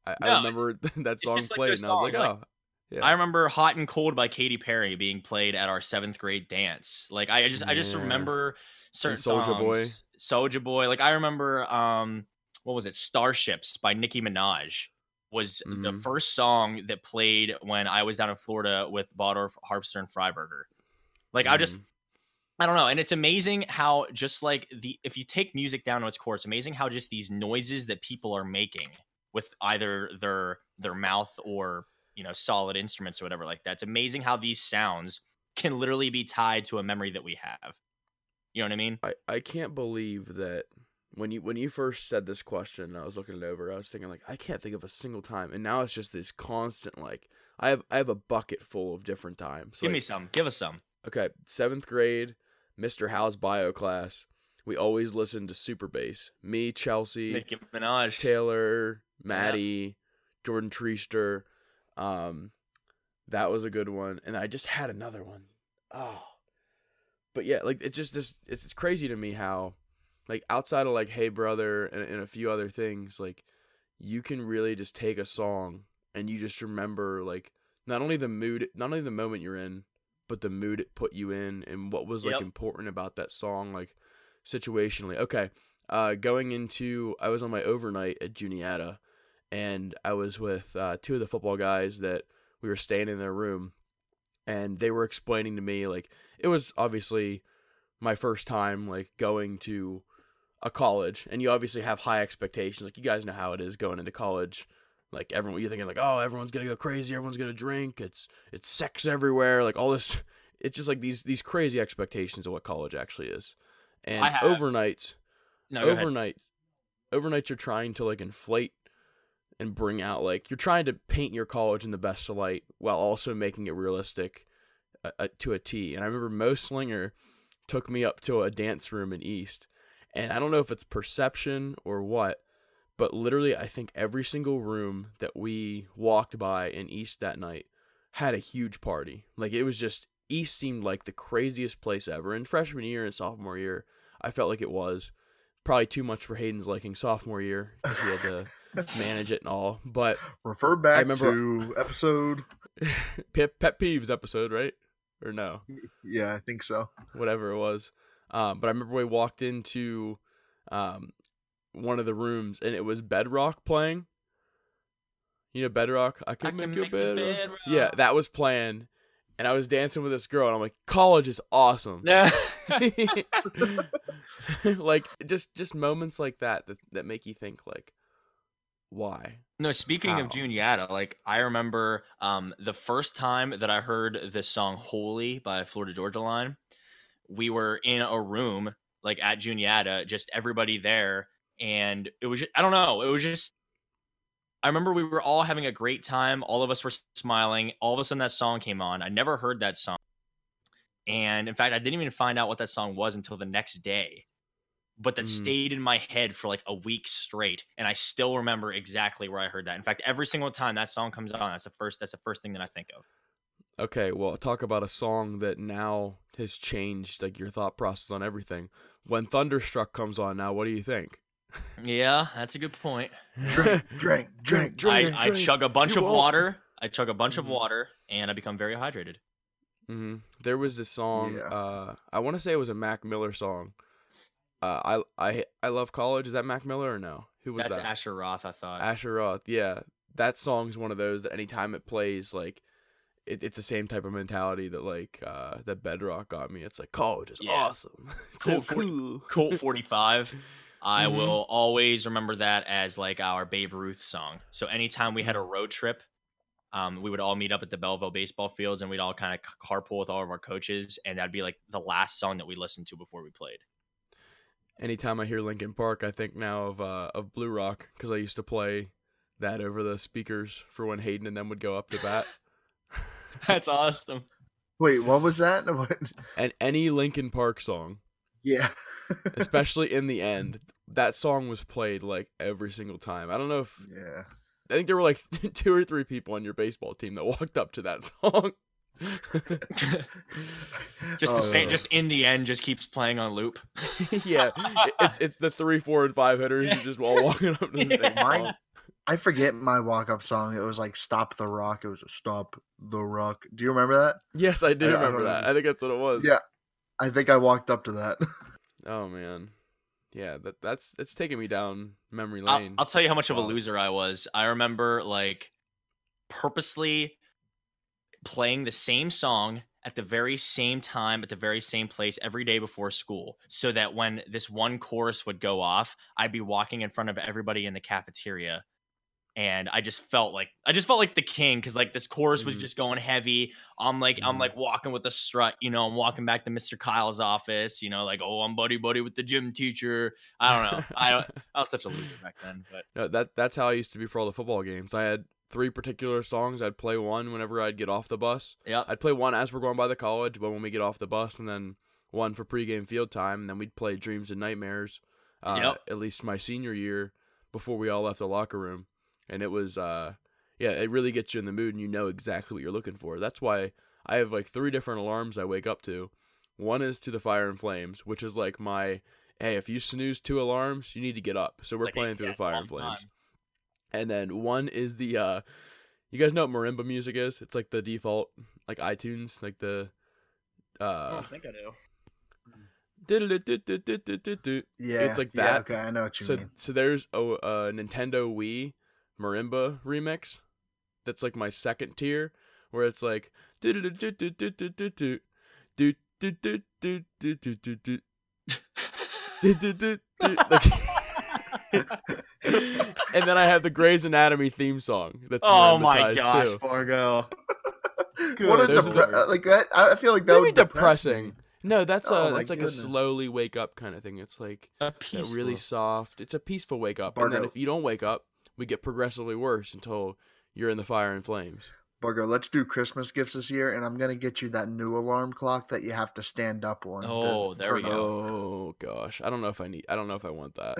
I, I remember that song just like played, and I was like, songs, "Oh, Yeah. I remember "Hot and Cold" by Katy Perry being played at our seventh grade dance. Like I just, I just remember certain Soulja Boy. songs. Soulja Boy. Like I remember, um, what was it? "Starships" by Nicki Minaj was the Mhm. first song that played when I was down in Florida with Baldorf, Harpster, and Freiburger. Like I just, Mhm. I don't know, and it's amazing how just like the if you take music down to its core, it's amazing how just these noises that people are making with either their their mouth or you know solid instruments or whatever like that. It's amazing how these sounds can literally be tied to a memory that we have. You know what I mean? I, I can't believe that when you when you first said this question, I was looking it over. I was thinking like I can't think of a single time, and now it's just this constant like I have I have a bucket full of different times. Give Like, me some. Give us some. okay, seventh grade, Mr. Howe's bio class. We always listened to Super Bass. Me, Chelsea, Nicki Minaj. Taylor, Maddie, Jordan Treaster. Um, that was a good one, and I just had another one. Oh, but yeah, like it's just this. It's, it's crazy to me how, like outside of like Hey Brother and, and a few other things, like you can really just take a song and you just remember like not only the mood, not only the moment you're in, but the mood it put you in and what was like Yep. important about that song, like situationally. Okay, uh, going into I was on my overnight at Juniata, and I was with uh, two of the football guys that we were staying in their room, and they were explaining to me like it was obviously my first time like going to a college, and you obviously have high expectations. Like you guys know how it is going into college. Like everyone, you're thinking like, oh, everyone's gonna go crazy, everyone's gonna drink, it's it's sex everywhere, like all this. It's just like these these crazy expectations of what college actually is, and overnights No, overnight overnights you're trying to like inflate and bring out like you're trying to paint your college in the best of light while also making it realistic uh, uh, to a T. And I remember Mo Slinger took me up to a dance room in East, and I don't know if it's perception or what, but literally I think every single room that we walked by in East that night had a huge party. Like it was just East seemed like the craziest place ever. In freshman year and sophomore year, I felt like it was probably too much for Hayden's liking sophomore year because he had to manage it and all. But Refer back I remember- to episode. pet, pet peeves episode, right? Or no, Yeah, I think so. whatever it was. Um, but I remember we walked into um, one of the rooms and it was Bedrock playing. You know Bedrock? I can, can make, you make you better. bedrock. Yeah, that was playing, and I was dancing with this girl, and I'm like, college is awesome. Yeah. like just just moments like that that that make you think like, why? No, speaking How? of Juniata, like I remember um the first time that I heard this song Holy by Florida Georgia Line, we were in a room like at Juniata, just everybody there, and it was just, I don't know, it was just I remember we were all having a great time, all of us were smiling, all of a sudden that song came on. I never heard that song. And in fact, I didn't even find out what that song was until the next day. But that Mm. stayed in my head for like a week straight, and I still remember exactly where I heard that. In fact, every single time that song comes on, that's the first that's the first thing that I think of. Okay, well, talk about a song that now has changed like your thought process on everything. When Thunderstruck comes on now, what do you think? Yeah, that's a good point. Drink, drink, drink, Drink, I, I chug a bunch You of won't. water. I chug a bunch of Mhm. water, and I become very hydrated. hmm There was this song. Yeah. Uh, I want to say it was a Mac Miller song. Uh, I I I love college. Is that Mac Miller or no? Who was That's that? Asher Roth. I thought. Asher Roth. Yeah, that song is one of those that anytime it plays, like, it, it's the same type of mentality that like uh that Bedrock got me. It's like college is Yeah. awesome. it's so Cool, forty- cool. Colt 45. I Mhm. will always remember that as like our Babe Ruth song. So anytime we had a road trip, um, we would all meet up at the Belleville baseball fields and we'd all kind of carpool with all of our coaches. And that'd be like the last song that we listened to before we played. Anytime I hear Linkin Park, I think now of uh of Blue Rock because I used to play that over the speakers for when Hayden and them would go up to bat. That's awesome. Wait, what was that? And any Linkin Park song, Yeah. especially in the end, that song was played like every single time. I don't know if yeah. I think there were like two or three people on your baseball team that walked up to that song. Just the Oh, same, yeah. just in the end, just keeps playing on loop. yeah, it's it's the three, four, and five hitters who just all walking up to the same Mine- song. I forget my walk up song. It was like "Stop the Rock." It was a "Stop the Rock." Do you remember that? Yes, I do I- I remember don't that. know. I think that's what it was. Yeah. I think I walked up to that. Oh man. Yeah, that that's it's taking me down memory I'll, lane. I'll tell you how much of a um, loser I was. I remember like purposely playing the same song at the very same time at the very same place every day before school so that when this one chorus would go off i'd be walking in front of everybody in the cafeteria and i just felt like i just felt like the king because like this chorus was Mhm. just going heavy i'm like i'm Mhm. like walking with a strut you know i'm walking back to mr kyle's office you know like oh i'm buddy buddy with the gym teacher i don't know i I was such a loser back then, but No, that that's how I used to be for all the football games. I had three particular songs. I'd play one whenever I'd get off the bus. yeah, I'd play one as we're going by the college, but when we get off the bus, and then one for pregame field time, and then we'd play Dreams and Nightmares. Uh, Yep. At least my senior year, before we all left the locker room, and it was, uh, yeah, it really gets you in the mood, and you know exactly what you're looking for. That's why I have like three different alarms I wake up to. One is to the Fire and Flames, which is like my, hey, if you snooze two alarms, you need to get up. So we're like, playing yeah, through the Fire and Flames time. and then one is the uh you guys know what marimba music is it's like the default like itunes like the Oh, uh I think I do. yeah, It's like yeah, that. okay, I know what you so mean. so there's a, a nintendo wii marimba remix that's like my second tier where it's like and then I have the Grey's Anatomy theme song. That's oh my gosh, too. Fargo. what a depre- the- uh, like that. I I feel like that Maybe would depress me. depressing. No, that's Oh a my that's like goodness. a slowly wake up kind of thing. It's like A really soft. It's a peaceful wake up, and then if you don't wake up, we get progressively worse until you're in the fire and flames. Bargo, let's do Christmas gifts this year, and I'm gonna get you that new alarm clock that you have to stand up on. Oh, there we go. Oh gosh, I don't know if I need. I don't know if I want that.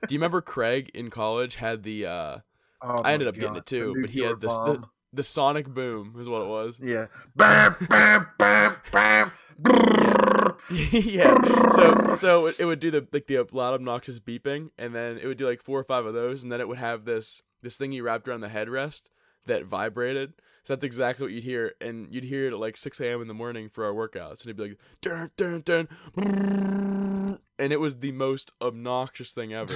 Do you remember Craig in college had the uh Oh I ended my up getting God, it the too, but he had this the, bomb. The sonic boom is what it was. Yeah. Bam, bam, bam, bam. yeah. So so it, would do the like the loud obnoxious beeping, and then it would do like four or five of those, and then it would have this this thing you wrapped around the headrest that vibrated. So that's exactly what you'd hear, and you'd hear it at like 6 a.m. in the morning for our workouts, and it'd be like dun dun dun, and it was the most obnoxious thing ever.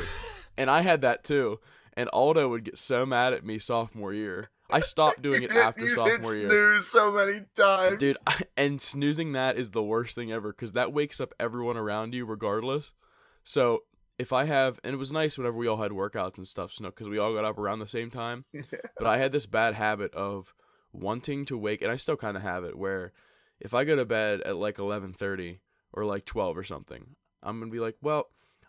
and I had that too, and Aldo would get so mad at me sophomore year. I stopped doing it after you sophomore year. snooze so many times, Dude, and snoozing that is the worst thing ever because that wakes up everyone around you regardless. So if I have, and it was nice whenever we all had workouts and stuff, Snook, because we all got up around the same time. But I had this bad habit of wanting to wake, and I still kind of have it, where if I go to bed at like eleven thirty or like twelve or something, I'm gonna be like, well,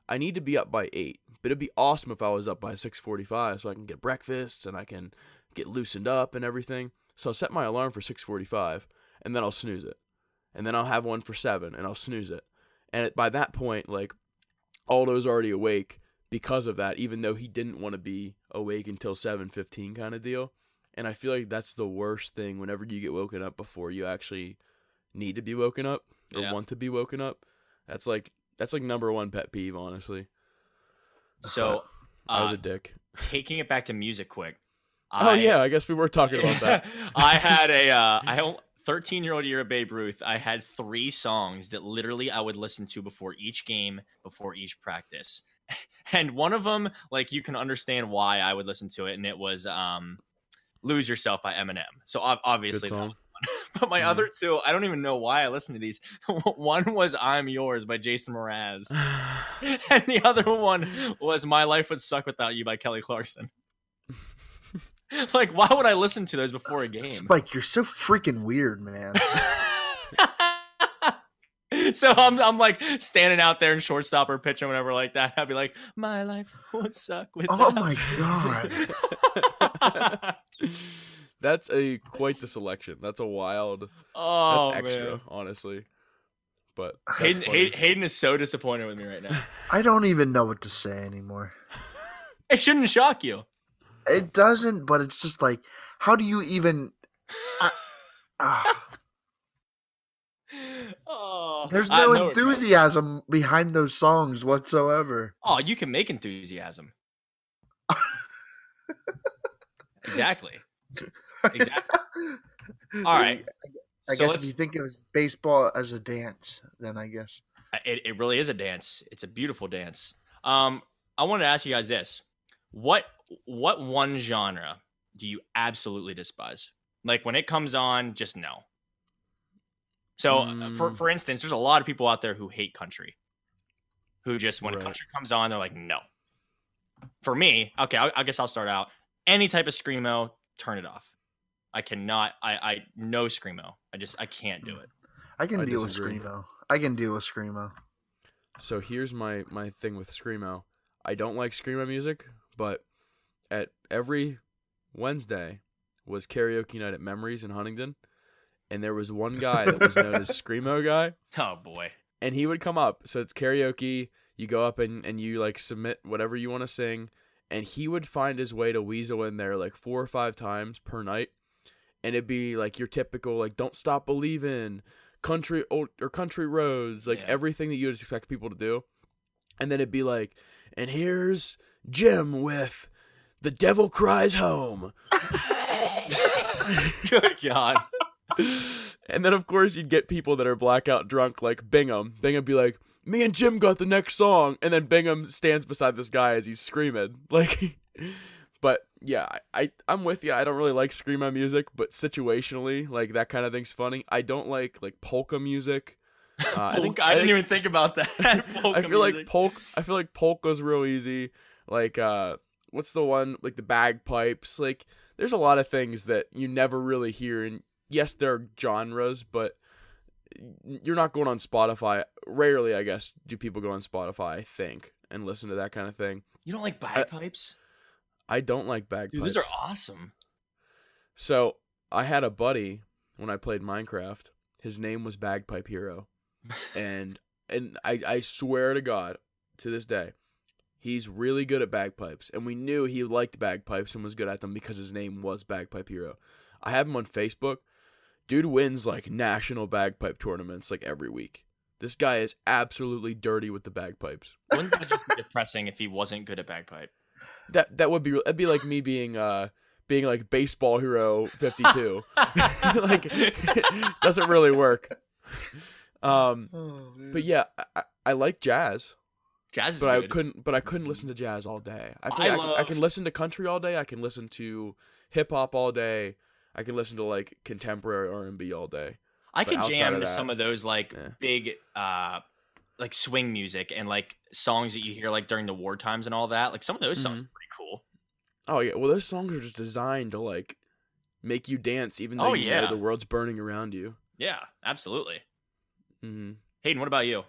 I need to be up by eight. But it'd be awesome if I was up by six forty-five, so I can get breakfast and I can get loosened up and everything. So I'll set my alarm for six forty-five, and then I'll snooze it, and then I'll have one for seven, and I'll snooze it. And it, by that point, like Aldo's already awake because of that, even though he didn't want to be awake until seven fifteen, kind of deal. And I feel like that's the worst thing whenever you get woken up before you actually need to be woken up or Yeah. want to be woken up. That's like that's like number one pet peeve, honestly. So, I was uh, a dick. taking it back to music quick. Oh yeah, I guess we were talking about that. I had a uh, I don't 13 year old year of Babe Ruth. I had three songs that literally I would listen to before each game, before each practice. And one of them, like you can understand why I would listen to it, and it was um, "Lose Yourself" by Eminem. So obviously, but my Mhm. other two, I don't even know why I listened to these. one was "I'm Yours" by Jason Mraz, and the other one was "My Life Would Suck Without You" by Kelly Clarkson. like, why would I listen to those before a game? Spike, you're so freaking weird, man. so I'm, I'm like standing out there in shortstop or pitch or whatever like that. I'd be like, my life would suck oh without. Oh my god. that's a quite the selection. That's a wild. oh That's extra, man. honestly. But that's Hayden, Hayden is so disappointed with me right now. I don't even know what to say anymore. It shouldn't shock you. It doesn't, but it's just like, how do you even? I- ah, oh, there's no enthusiasm behind those songs whatsoever. Oh, you can make enthusiasm. exactly. Exactly. All right. I So guess if you think it was baseball as a dance, then I guess Uh, It, it really is a dance. It's a beautiful dance. Um, I wanted to ask you guys this: what what one genre do you absolutely despise? Like when it comes on, just no. So, uh, for Mm. for instance, there's a lot of people out there who hate country, who just when Right. country comes on, they're like, no. For me, okay, I, I guess I'll start out. Any type of screamo, turn it off. I cannot. I I no screamo. I just I can't do it. I can I deal disagree. with screamo. I can deal with screamo. So here's my my thing with screamo. I don't like screamo music, but at every Wednesday was karaoke night at Memories in Huntingdon, and there was one guy that was known as screamo guy, Oh boy. and he would come up. So it's karaoke. You go up and and you like submit whatever you want to sing, and he would find his way to weasel in there like four or five times per night, and it'd be like your typical like "Don't Stop Believing," country or, or country roads, like Yeah. everything that you would expect people to do, and then it'd be like, and here's Jim with "The Devil Cries Home." Good God. and then of course you'd get people that are blackout drunk like Bingham. Bingham be like, "Me and Jim got the next song," and then Bingham stands beside this guy as he's screaming. Like, but yeah, I, I I'm with you. I don't really like screamo music, but situationally, like that kind of thing's funny. I don't like like polka music. Uh, I think Polka- I, didn't think- even think about that. I Polka feel like music. polk. I feel like polka's real easy. Like uh, what's the one like the bagpipes? Like there's a lot of things that you never really hear. And yes, there are genres, but you're not going on Spotify. Rarely, I guess, do people go on Spotify. I think and listen to that kind of thing. you don't like bagpipes, I don't like bagpipes. dude. Those are awesome. So I had a buddy when I played Minecraft. His name was Bagpipe Hero, and and I I swear to God, to this day, he's really good at bagpipes, and we knew he liked bagpipes and was good at them because his name was Bagpipe Hero. I have him on Facebook. Dude wins like national bagpipe tournaments like every week. This guy is absolutely dirty with the bagpipes. Wouldn't that just be depressing if he wasn't good at bagpipe? That that would be that'd be like me being uh being like baseball hero 52. like doesn't really work. Um but yeah, I, I- I like jazz, Jazz is but I couldn't but I couldn't listen to jazz all day. I I think I, can- I love- can listen to country all day. I can listen to hip hop all day. I can listen to like contemporary R&B all day. I but can jam of to that, some of those like yeah. big uh like swing music and like songs that you hear like during the war times and all that. Like some of those songs Mhm. are pretty cool. Oh yeah, well those songs are just designed to like make you dance even though Oh, you yeah. know the world's burning around you. Yeah, absolutely. hmm Hayden, what about you?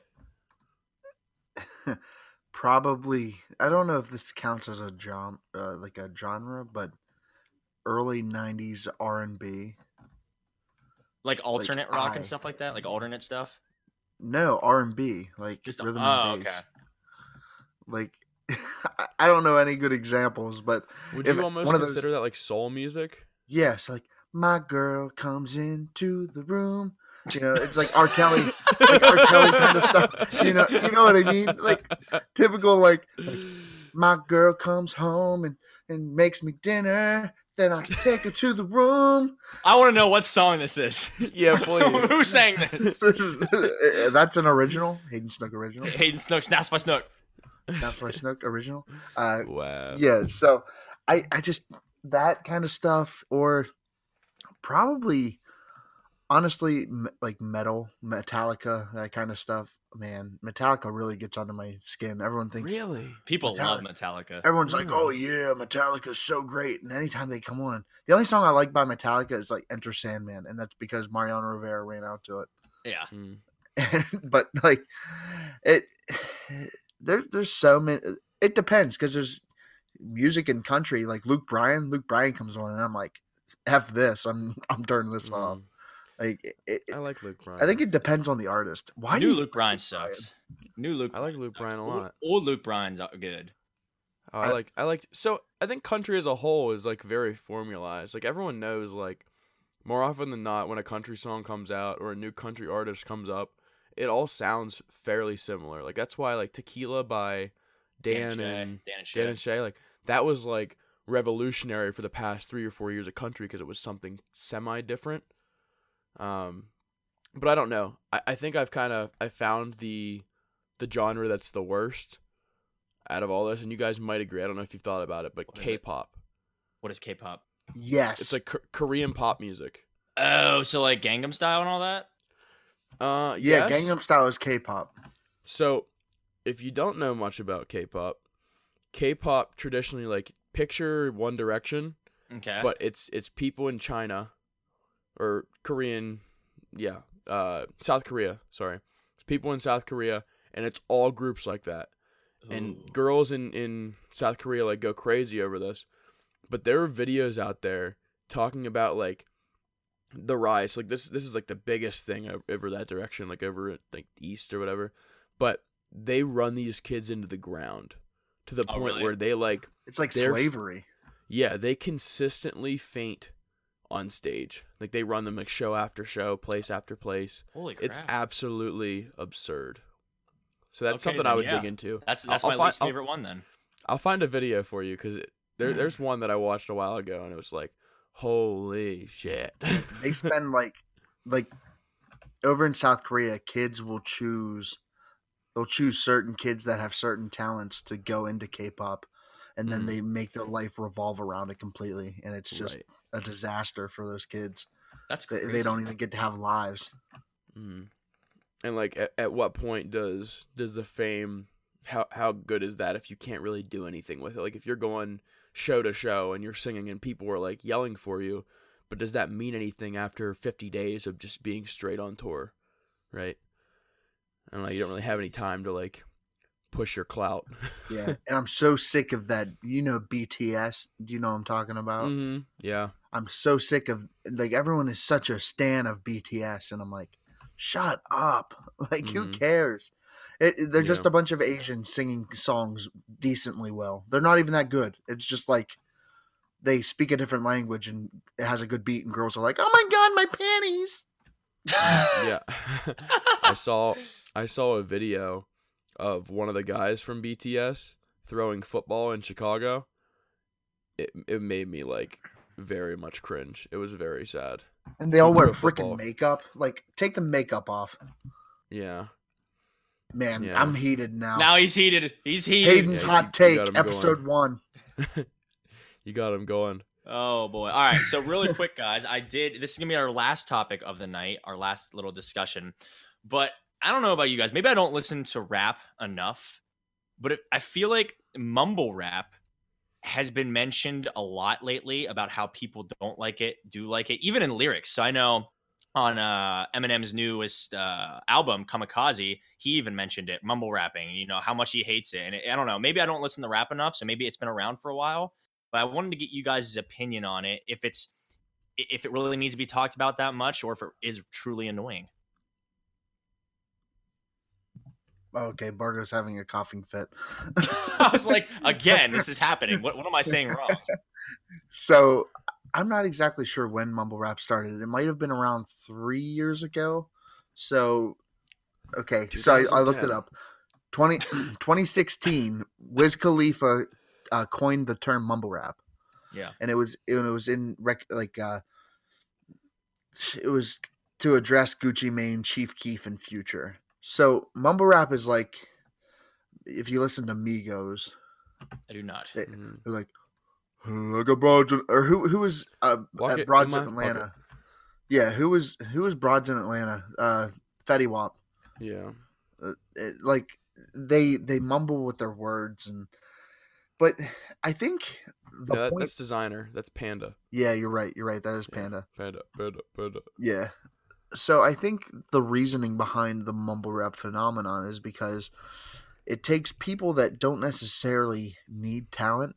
Probably, I don't know if this counts as a genre, uh, like a genre, but early '90s R&B. Like alternate rock I- and stuff like that, like alternate stuff. No R&B, like Just rhythm oh, and bass. okay. Like, I- I don't know any good examples, but Would If you almost one of those- consider that like soul music? yes, like my girl comes into the room. You know, it's like R. Kelly, like R. Kelly kind of stuff. You know, you know what I mean? Like typical, like, like my girl comes home and and makes me dinner. Then I can take her to the room. I want to know what song this is. yeah, please. Who sang this? This is- That's an original, Hayden Snook original. Hayden Snook, Snaps by Snook. That's my Snook original. Uh, wow. yeah so i i just that kind of stuff or probably honestly like metal metallica that kind of stuff man metallica really gets under my skin everyone thinks Really? People love Metallica. Metallica. everyone's like oh yeah metallica's so great and anytime they come on the only song i like by metallica is like enter sandman and that's because mariano rivera ran out to it Yeah. Mm. but like it there, there's so many it depends because there's music and country like luke bryan luke bryan comes on and i'm like f this i'm i'm turning this off Mm. Like it, it, I like Luke Bryan. i think it depends on the artist why do New you Luke Bryan sucks. New Luke. I like Luke. Bryan a lot. Old Luke Bryan's good. Oh, I like I like so I think country as a whole is like very formalized. Like everyone knows like more often than not when a country song comes out or a new country artist comes up, it all sounds fairly similar. Like that's why like Tequila by Dan Shay. and Dan and Shay. Dan and Shay like that was like revolutionary for the past three or four years of country because it was something semi different. Um, but I don't know. I, I think I've kind of I found the the genre that's the worst out of all this, and you guys might agree. I don't know if you've thought about it, but What is it? K-pop. What is K-pop? Yes. It's like K- Korean pop music. Oh, so like Gangnam Style and all that. Uh, yeah, yes. Gangnam Style is K-pop. So, if you don't know much about K-pop, K-pop traditionally like picture One Direction, Okay. but it's it's people in China or Korean, yeah, uh, South Korea. Sorry, it's people in South Korea, and it's all groups like that. And girls in in South Korea like go crazy over this, but there are videos out there talking about like the rise. Like this this is like the biggest thing o- over that direction, like over like east or whatever. But they run these kids into the ground to the Oh, point really? where they like It's like There's- slavery. yeah, they consistently faint on stage. Like they run them like show after show, place after place. Holy crap. It's absolutely absurd. So that's Okay, something I would yeah. dig into. that's I'll- that's I'll my fi- least I'll- favorite one then. I'll find a video for you because there, Mhm. there's one that I watched a while ago and it was like, holy shit. They spend like like over in South Korea, kids will choose they'll choose certain kids that have certain talents to go into K-pop and then Mhm. they make their life revolve around it completely and it's just Right. a disaster for those kids. That's They, crazy. they don't even get to have lives. Mhm. And like, at, at what point does does the fame how how good is that if you can't really do anything with it? Like if you're going show to show and you're singing and people are like yelling for you, but does that mean anything after 50 days of just being straight on tour, right? I don't know. You don't really have any time to like push your clout. Yeah. and I'm so sick of that. You know BTS, do you know what I'm talking about? hmm Yeah. I'm so sick of like everyone is such a stan of BTS, and I'm like, shut up! Like, who Mhm. cares? It, it- they're just a bunch of Asians singing songs decently well. They're not even that good. It's just like they speak a different language and it has a good beat, and girls are like, "Oh my god, my panties!" yeah. I saw I saw a video of one of the guys from BTS throwing football in Chicago. It it made me like very much cringe. It was very sad. And they all wear threw a football? freaking makeup. Like, take the makeup off, Yeah. man. Yeah. I'm heated now. now he's heated. He's heated. Hayden's Yeah, hot you take, got him episode going. one. You got him going. Oh boy. All right. So really quick, guys, I did this is gonna be our last topic of the night, our last little discussion. But I don't know about you guys. Maybe I don't listen to rap enough, but it, I feel like mumble rap has been mentioned a lot lately about how people don't like it, do like it, even in lyrics. So I know on uh, Eminem's newest uh, album, Kamikaze, he even mentioned it, mumble rapping. You know how much he hates it, and it, I don't know. Maybe I don't listen to rap enough, so maybe it's been around for a while. But I wanted to get you guys' opinion on it, if it's if it really needs to be talked about that much, or if it is truly annoying. Okay, Bargo's having a coughing fit. I was like, again, this is happening. What what am I saying wrong? So I'm not exactly sure when mumble rap started. It might have been around three years ago. So okay, so I, I looked it up. 20, 2016, Wiz Khalifa uh, coined the term mumble rap, Yeah. and it was it was in rec- like uh, it was to address Gucci Mane, Chief Keef, and Future. So mumble rap is like if you listen to Migos, I do not. It- Mhm. they're like, "Oh, I got broads in, or who who was uh, Walk at it broads in in Atlanta? pocket. Yeah, who was who was broads in Atlanta? Uh, Fetty Wap. Yeah. Uh, it- like they they mumble with their words and, but I think the No, that, point. that's Desiigner. That's Panda. yeah, you're right. You're right. That is Yeah. Panda. Panda. Panda. Panda. Yeah. So I think the reasoning behind the mumble rap phenomenon is because it takes people that don't necessarily need talent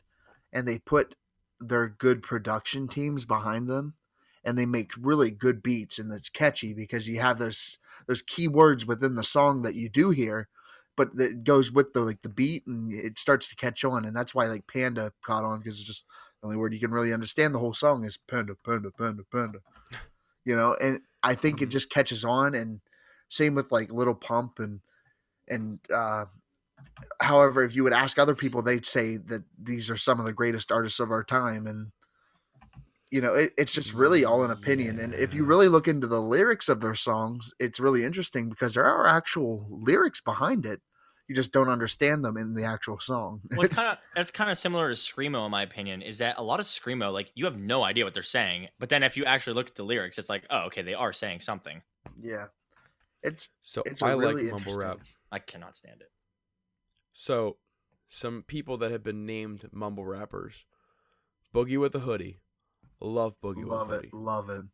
and they put their good production teams behind them and they make really good beats and it's catchy because you have those those key words within the song that you do hear but it goes with the like the beat and it starts to catch on and that's why like panda caught on because it's just the only word you can really understand the whole song is panda panda panda panda. You know and i think it Mhm. just catches on and same with like Lil Pump and and uh however, if you would ask other people, they'd say that these are some of the greatest artists of our time, and you know, it, it's just really all an opinion. And if you really look into the lyrics of their songs, it's really interesting because there are actual lyrics behind it. You just don't understand them in the actual song. Well, it's kind of that's kind of similar to screamo, in my opinion. Is that a lot of screamo, like you have no idea what they're saying, but then if you actually look at the lyrics, it's like, oh, okay, they are saying something. yeah, it's So It's a I really like mumble rap. I cannot stand it. So, some people that have been named mumble rappers: Boogie with a hoodie, love Boogie love with a hoodie. it, love it.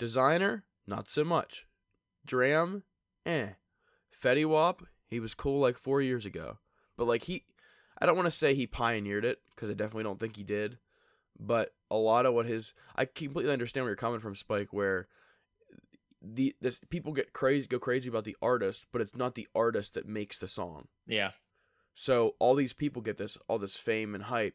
Desiigner, not so much. Dram, eh. Fetty Wap, he was cool like four years ago, but like he, I don't want to say he pioneered it because I definitely don't think he did. But a lot of what his, I completely understand where you're coming from, Spike. Where the this people get crazy, go crazy about the artist, but it's not the artist that makes the song. Yeah, So all these people get this all this fame and hype,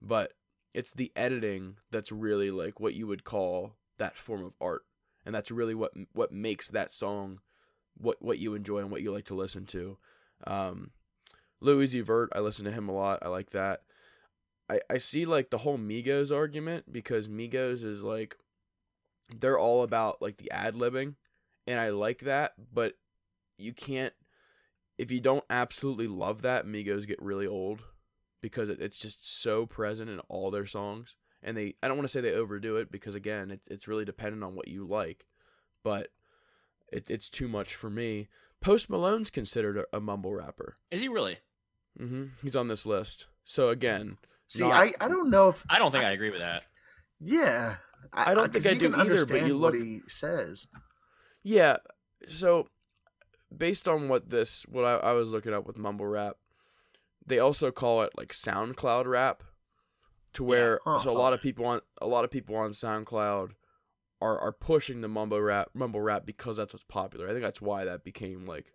but it's the editing that's really like what you would call that form of art, and that's really what what makes that song what what you enjoy and what you like to listen to. Um, Uzi Vert, I listen to him a lot. I like that. I I see like the whole Migos argument because Migos is like they're all about like the ad libbing, and I like that, but you can't if you don't absolutely love that, Migos get really old because it, it's just so present in all their songs. And they, I don't want to say they overdo it because again, it, it's really dependent on what you like, but it, it's too much for me. Post Malone's considered a, a mumble rapper. is he really? hmm He's on this list. So again, See, Not- I, I don't know if I don't think I agree with that. yeah. I don't think I do can either, but understand you what he says. Yeah. So, based on what this, what I, I was looking up with mumble rap, they also call it like SoundCloud rap, to where Huh. so a lot of people on a lot of people on SoundCloud are are pushing the mumble rap mumble rap because that's what's popular. I think that's why that became like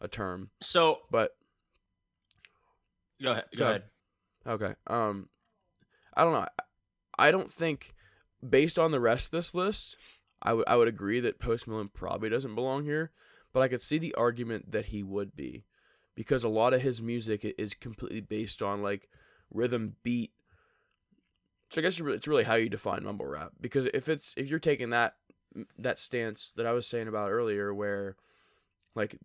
a term. So But go ahead. Go Go. ahead. okay, um, I don't know. I- I don't think, based on the rest of this list, I would I would agree that Post Malone probably doesn't belong here. But I could see the argument that he would be, because a lot of his music is completely based on like rhythm, beat. So I guess it's really how you define mumble rap. Because if it's if you're taking that that stance that I was saying about earlier, where like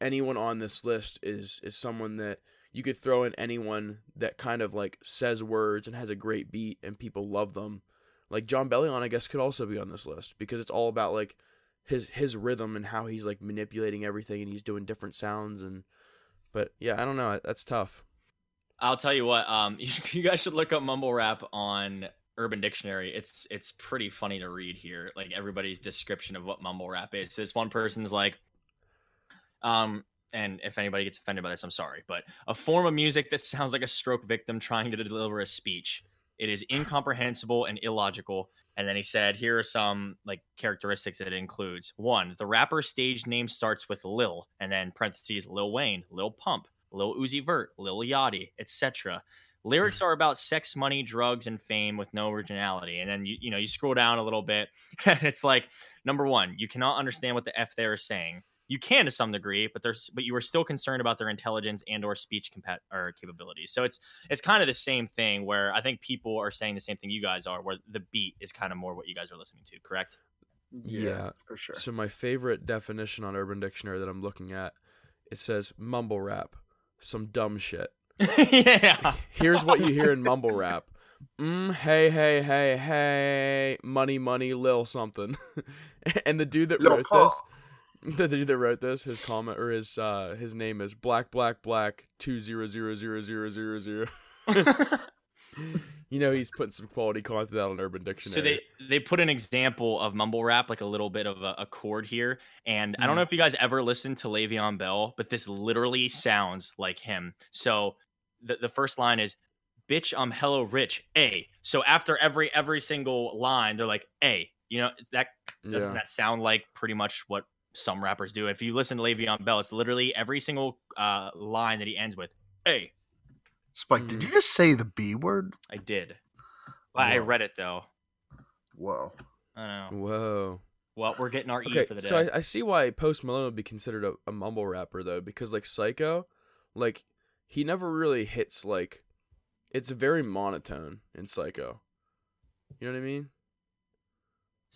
anyone on this list is is someone that you could throw in anyone that kind of like says words and has a great beat and people love them. Like Jon Bellion, I guess, could also be on this list because it's all about like his his rhythm and how he's like manipulating everything and he's doing different sounds and. But yeah, I don't know. That's tough. I'll tell you what. Um, you, you guys should look up mumble rap on Urban Dictionary. It's it's pretty funny to read here. Like everybody's description of what mumble rap is. This one person's like, um, and if anybody gets offended by this, I'm sorry, but a form of music that sounds like a stroke victim trying to deliver a speech. It is incomprehensible and illogical. And then he said, here are some like characteristics that it includes. One, the rapper's stage name starts with Lil, and then parentheses Lil Wayne, Lil Pump, Lil Uzi Vert, Lil Yachty, etc. Lyrics mm-hmm. are about sex, money, drugs, and fame with no originality. And then you you know you scroll down a little bit, and it's like number one, you cannot understand what the f they are saying. You can to some degree, but there's but you are still concerned about their intelligence and or speech compat- or capabilities. So it's it's kind of the same thing where I think people are saying the same thing you guys are, where the beat is kind of more what you guys are listening to. Correct? Yeah. for sure. So my favorite definition on Urban Dictionary that I'm looking at, it says mumble rap, some dumb shit. yeah. Here's what you hear in mumble rap. Mm, hey, hey, hey, hey, money, money, lil something. and the dude that Lil wrote Paul. this, the dude that wrote this, his comment or his uh his name is black, black, black, two zero zero zero zero zero zero. You know he's putting some quality content out on Urban Dictionary. So they they put an example of mumble rap, like a little bit of a, a chord here, and I don't Mhm. know if you guys ever listened to Le'Veon Bell, but this literally sounds like him. So the the first line is, "Bitch, I'm hello rich." A. So after every every single line, they're like, "A." You know that doesn't yeah. that sound like pretty much what some rappers do? If you listen to Le'Veon Bell, it's literally every single uh, line that he ends with, "A." Spike, did Mm. you just say the B word? I did. Well, I read it though. Whoa. I know. Whoa. Well, we're getting our E Okay, for the day. so I, I see why Post Malone would be considered a, a mumble rapper though, because like Psycho, like he never really hits like it's very monotone in Psycho. You know what I mean?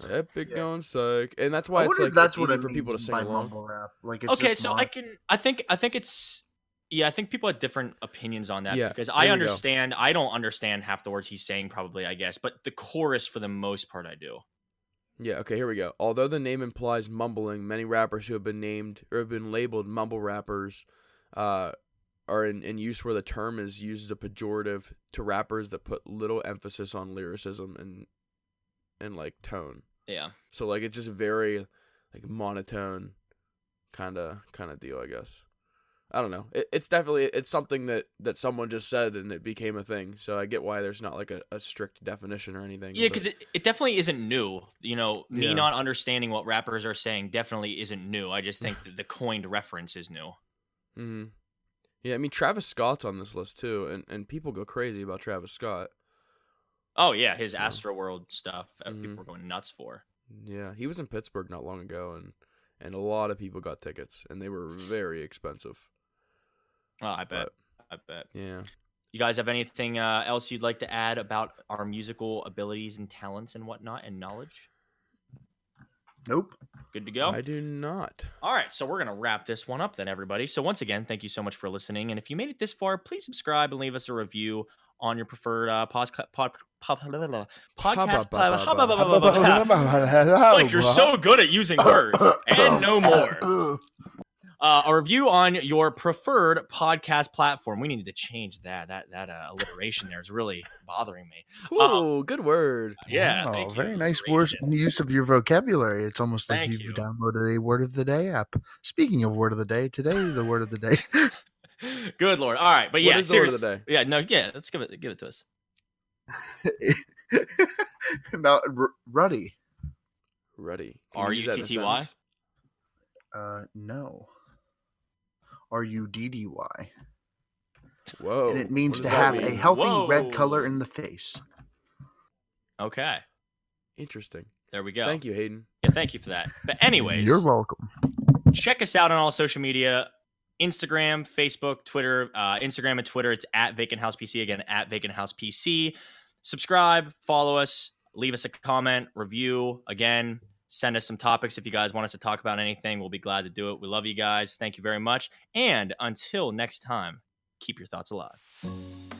Epic Yeah. going psych, and that's why I it's like that's it's what easy it for people to means sing by along. mumble rap. Like it's okay, just so mon- I can. I think. I think it's. Yeah, I think people have different opinions on that Yeah, because I understand. I don't understand half the words he's saying, probably. I guess, but the chorus for the most part, I do. Yeah, okay, here we go. Although the name implies mumbling, many rappers who have been named or have been labeled mumble rappers uh, are in, in use where the term is used as a pejorative to rappers that put little emphasis on lyricism and and like tone. Yeah. So like it's just very like monotone kind of kind of deal, I guess. I don't know. It, it's definitely it's something that that someone just said and it became a thing. So I get why there's not like a, a strict definition or anything. Yeah, because it, it definitely isn't new. You know, me Yeah. not understanding what rappers are saying definitely isn't new. I just think that the coined reference is new. hmm Yeah, I mean Travis Scott's on this list too, and, and people go crazy about Travis Scott. Oh yeah, his So- Astroworld stuff. Mhm. People were going nuts for. Yeah, he was in Pittsburgh not long ago, and and a lot of people got tickets, and they were very expensive. Oh, I bet. But I bet. yeah, You guys have anything uh, else you'd like to add about our musical abilities and talents and whatnot and knowledge? nope. Good to go. I do not. All right, so we're gonna wrap this one up then, everybody. So once again, thank you so much for listening, and if you made it this far, please subscribe and leave us a review on your preferred uh, pos- pod, pod, podcast. Spike, you're so good at using words, and no more. Uh, a review on your preferred podcast platform. We need to change that. That that uh, alliteration there is really bothering me. Ooh, good word. Yeah, Wow, thank you. very nice word, use of your vocabulary. It's almost like Thank you've you. downloaded a word of the day app. Speaking of word of the day, today the word of the day. Good lord. All right, but What yeah, is the word of the day? Yeah, no, yeah. Let's give it give it to us. About R- Ruddy. Ready? Can use that in a R-U-T-T-Y? sentence? Uh, no. R U D D Y. Whoa. And it means to does that have a mean? healthy red color in the face. Okay, Interesting. there we go. Thank you, Hayden. Yeah, thank you for that. But anyways, You're welcome. check us out on all social media Instagram, Facebook, Twitter, uh, Instagram and Twitter. It's at Vacant House PC. Again, at Vacant House PC. Subscribe, follow us, leave us a comment, review. Again, send us some topics if you guys want us to talk about anything. We'll be glad to do it. We love you guys. Thank you very much. And until next time, keep your thoughts alive.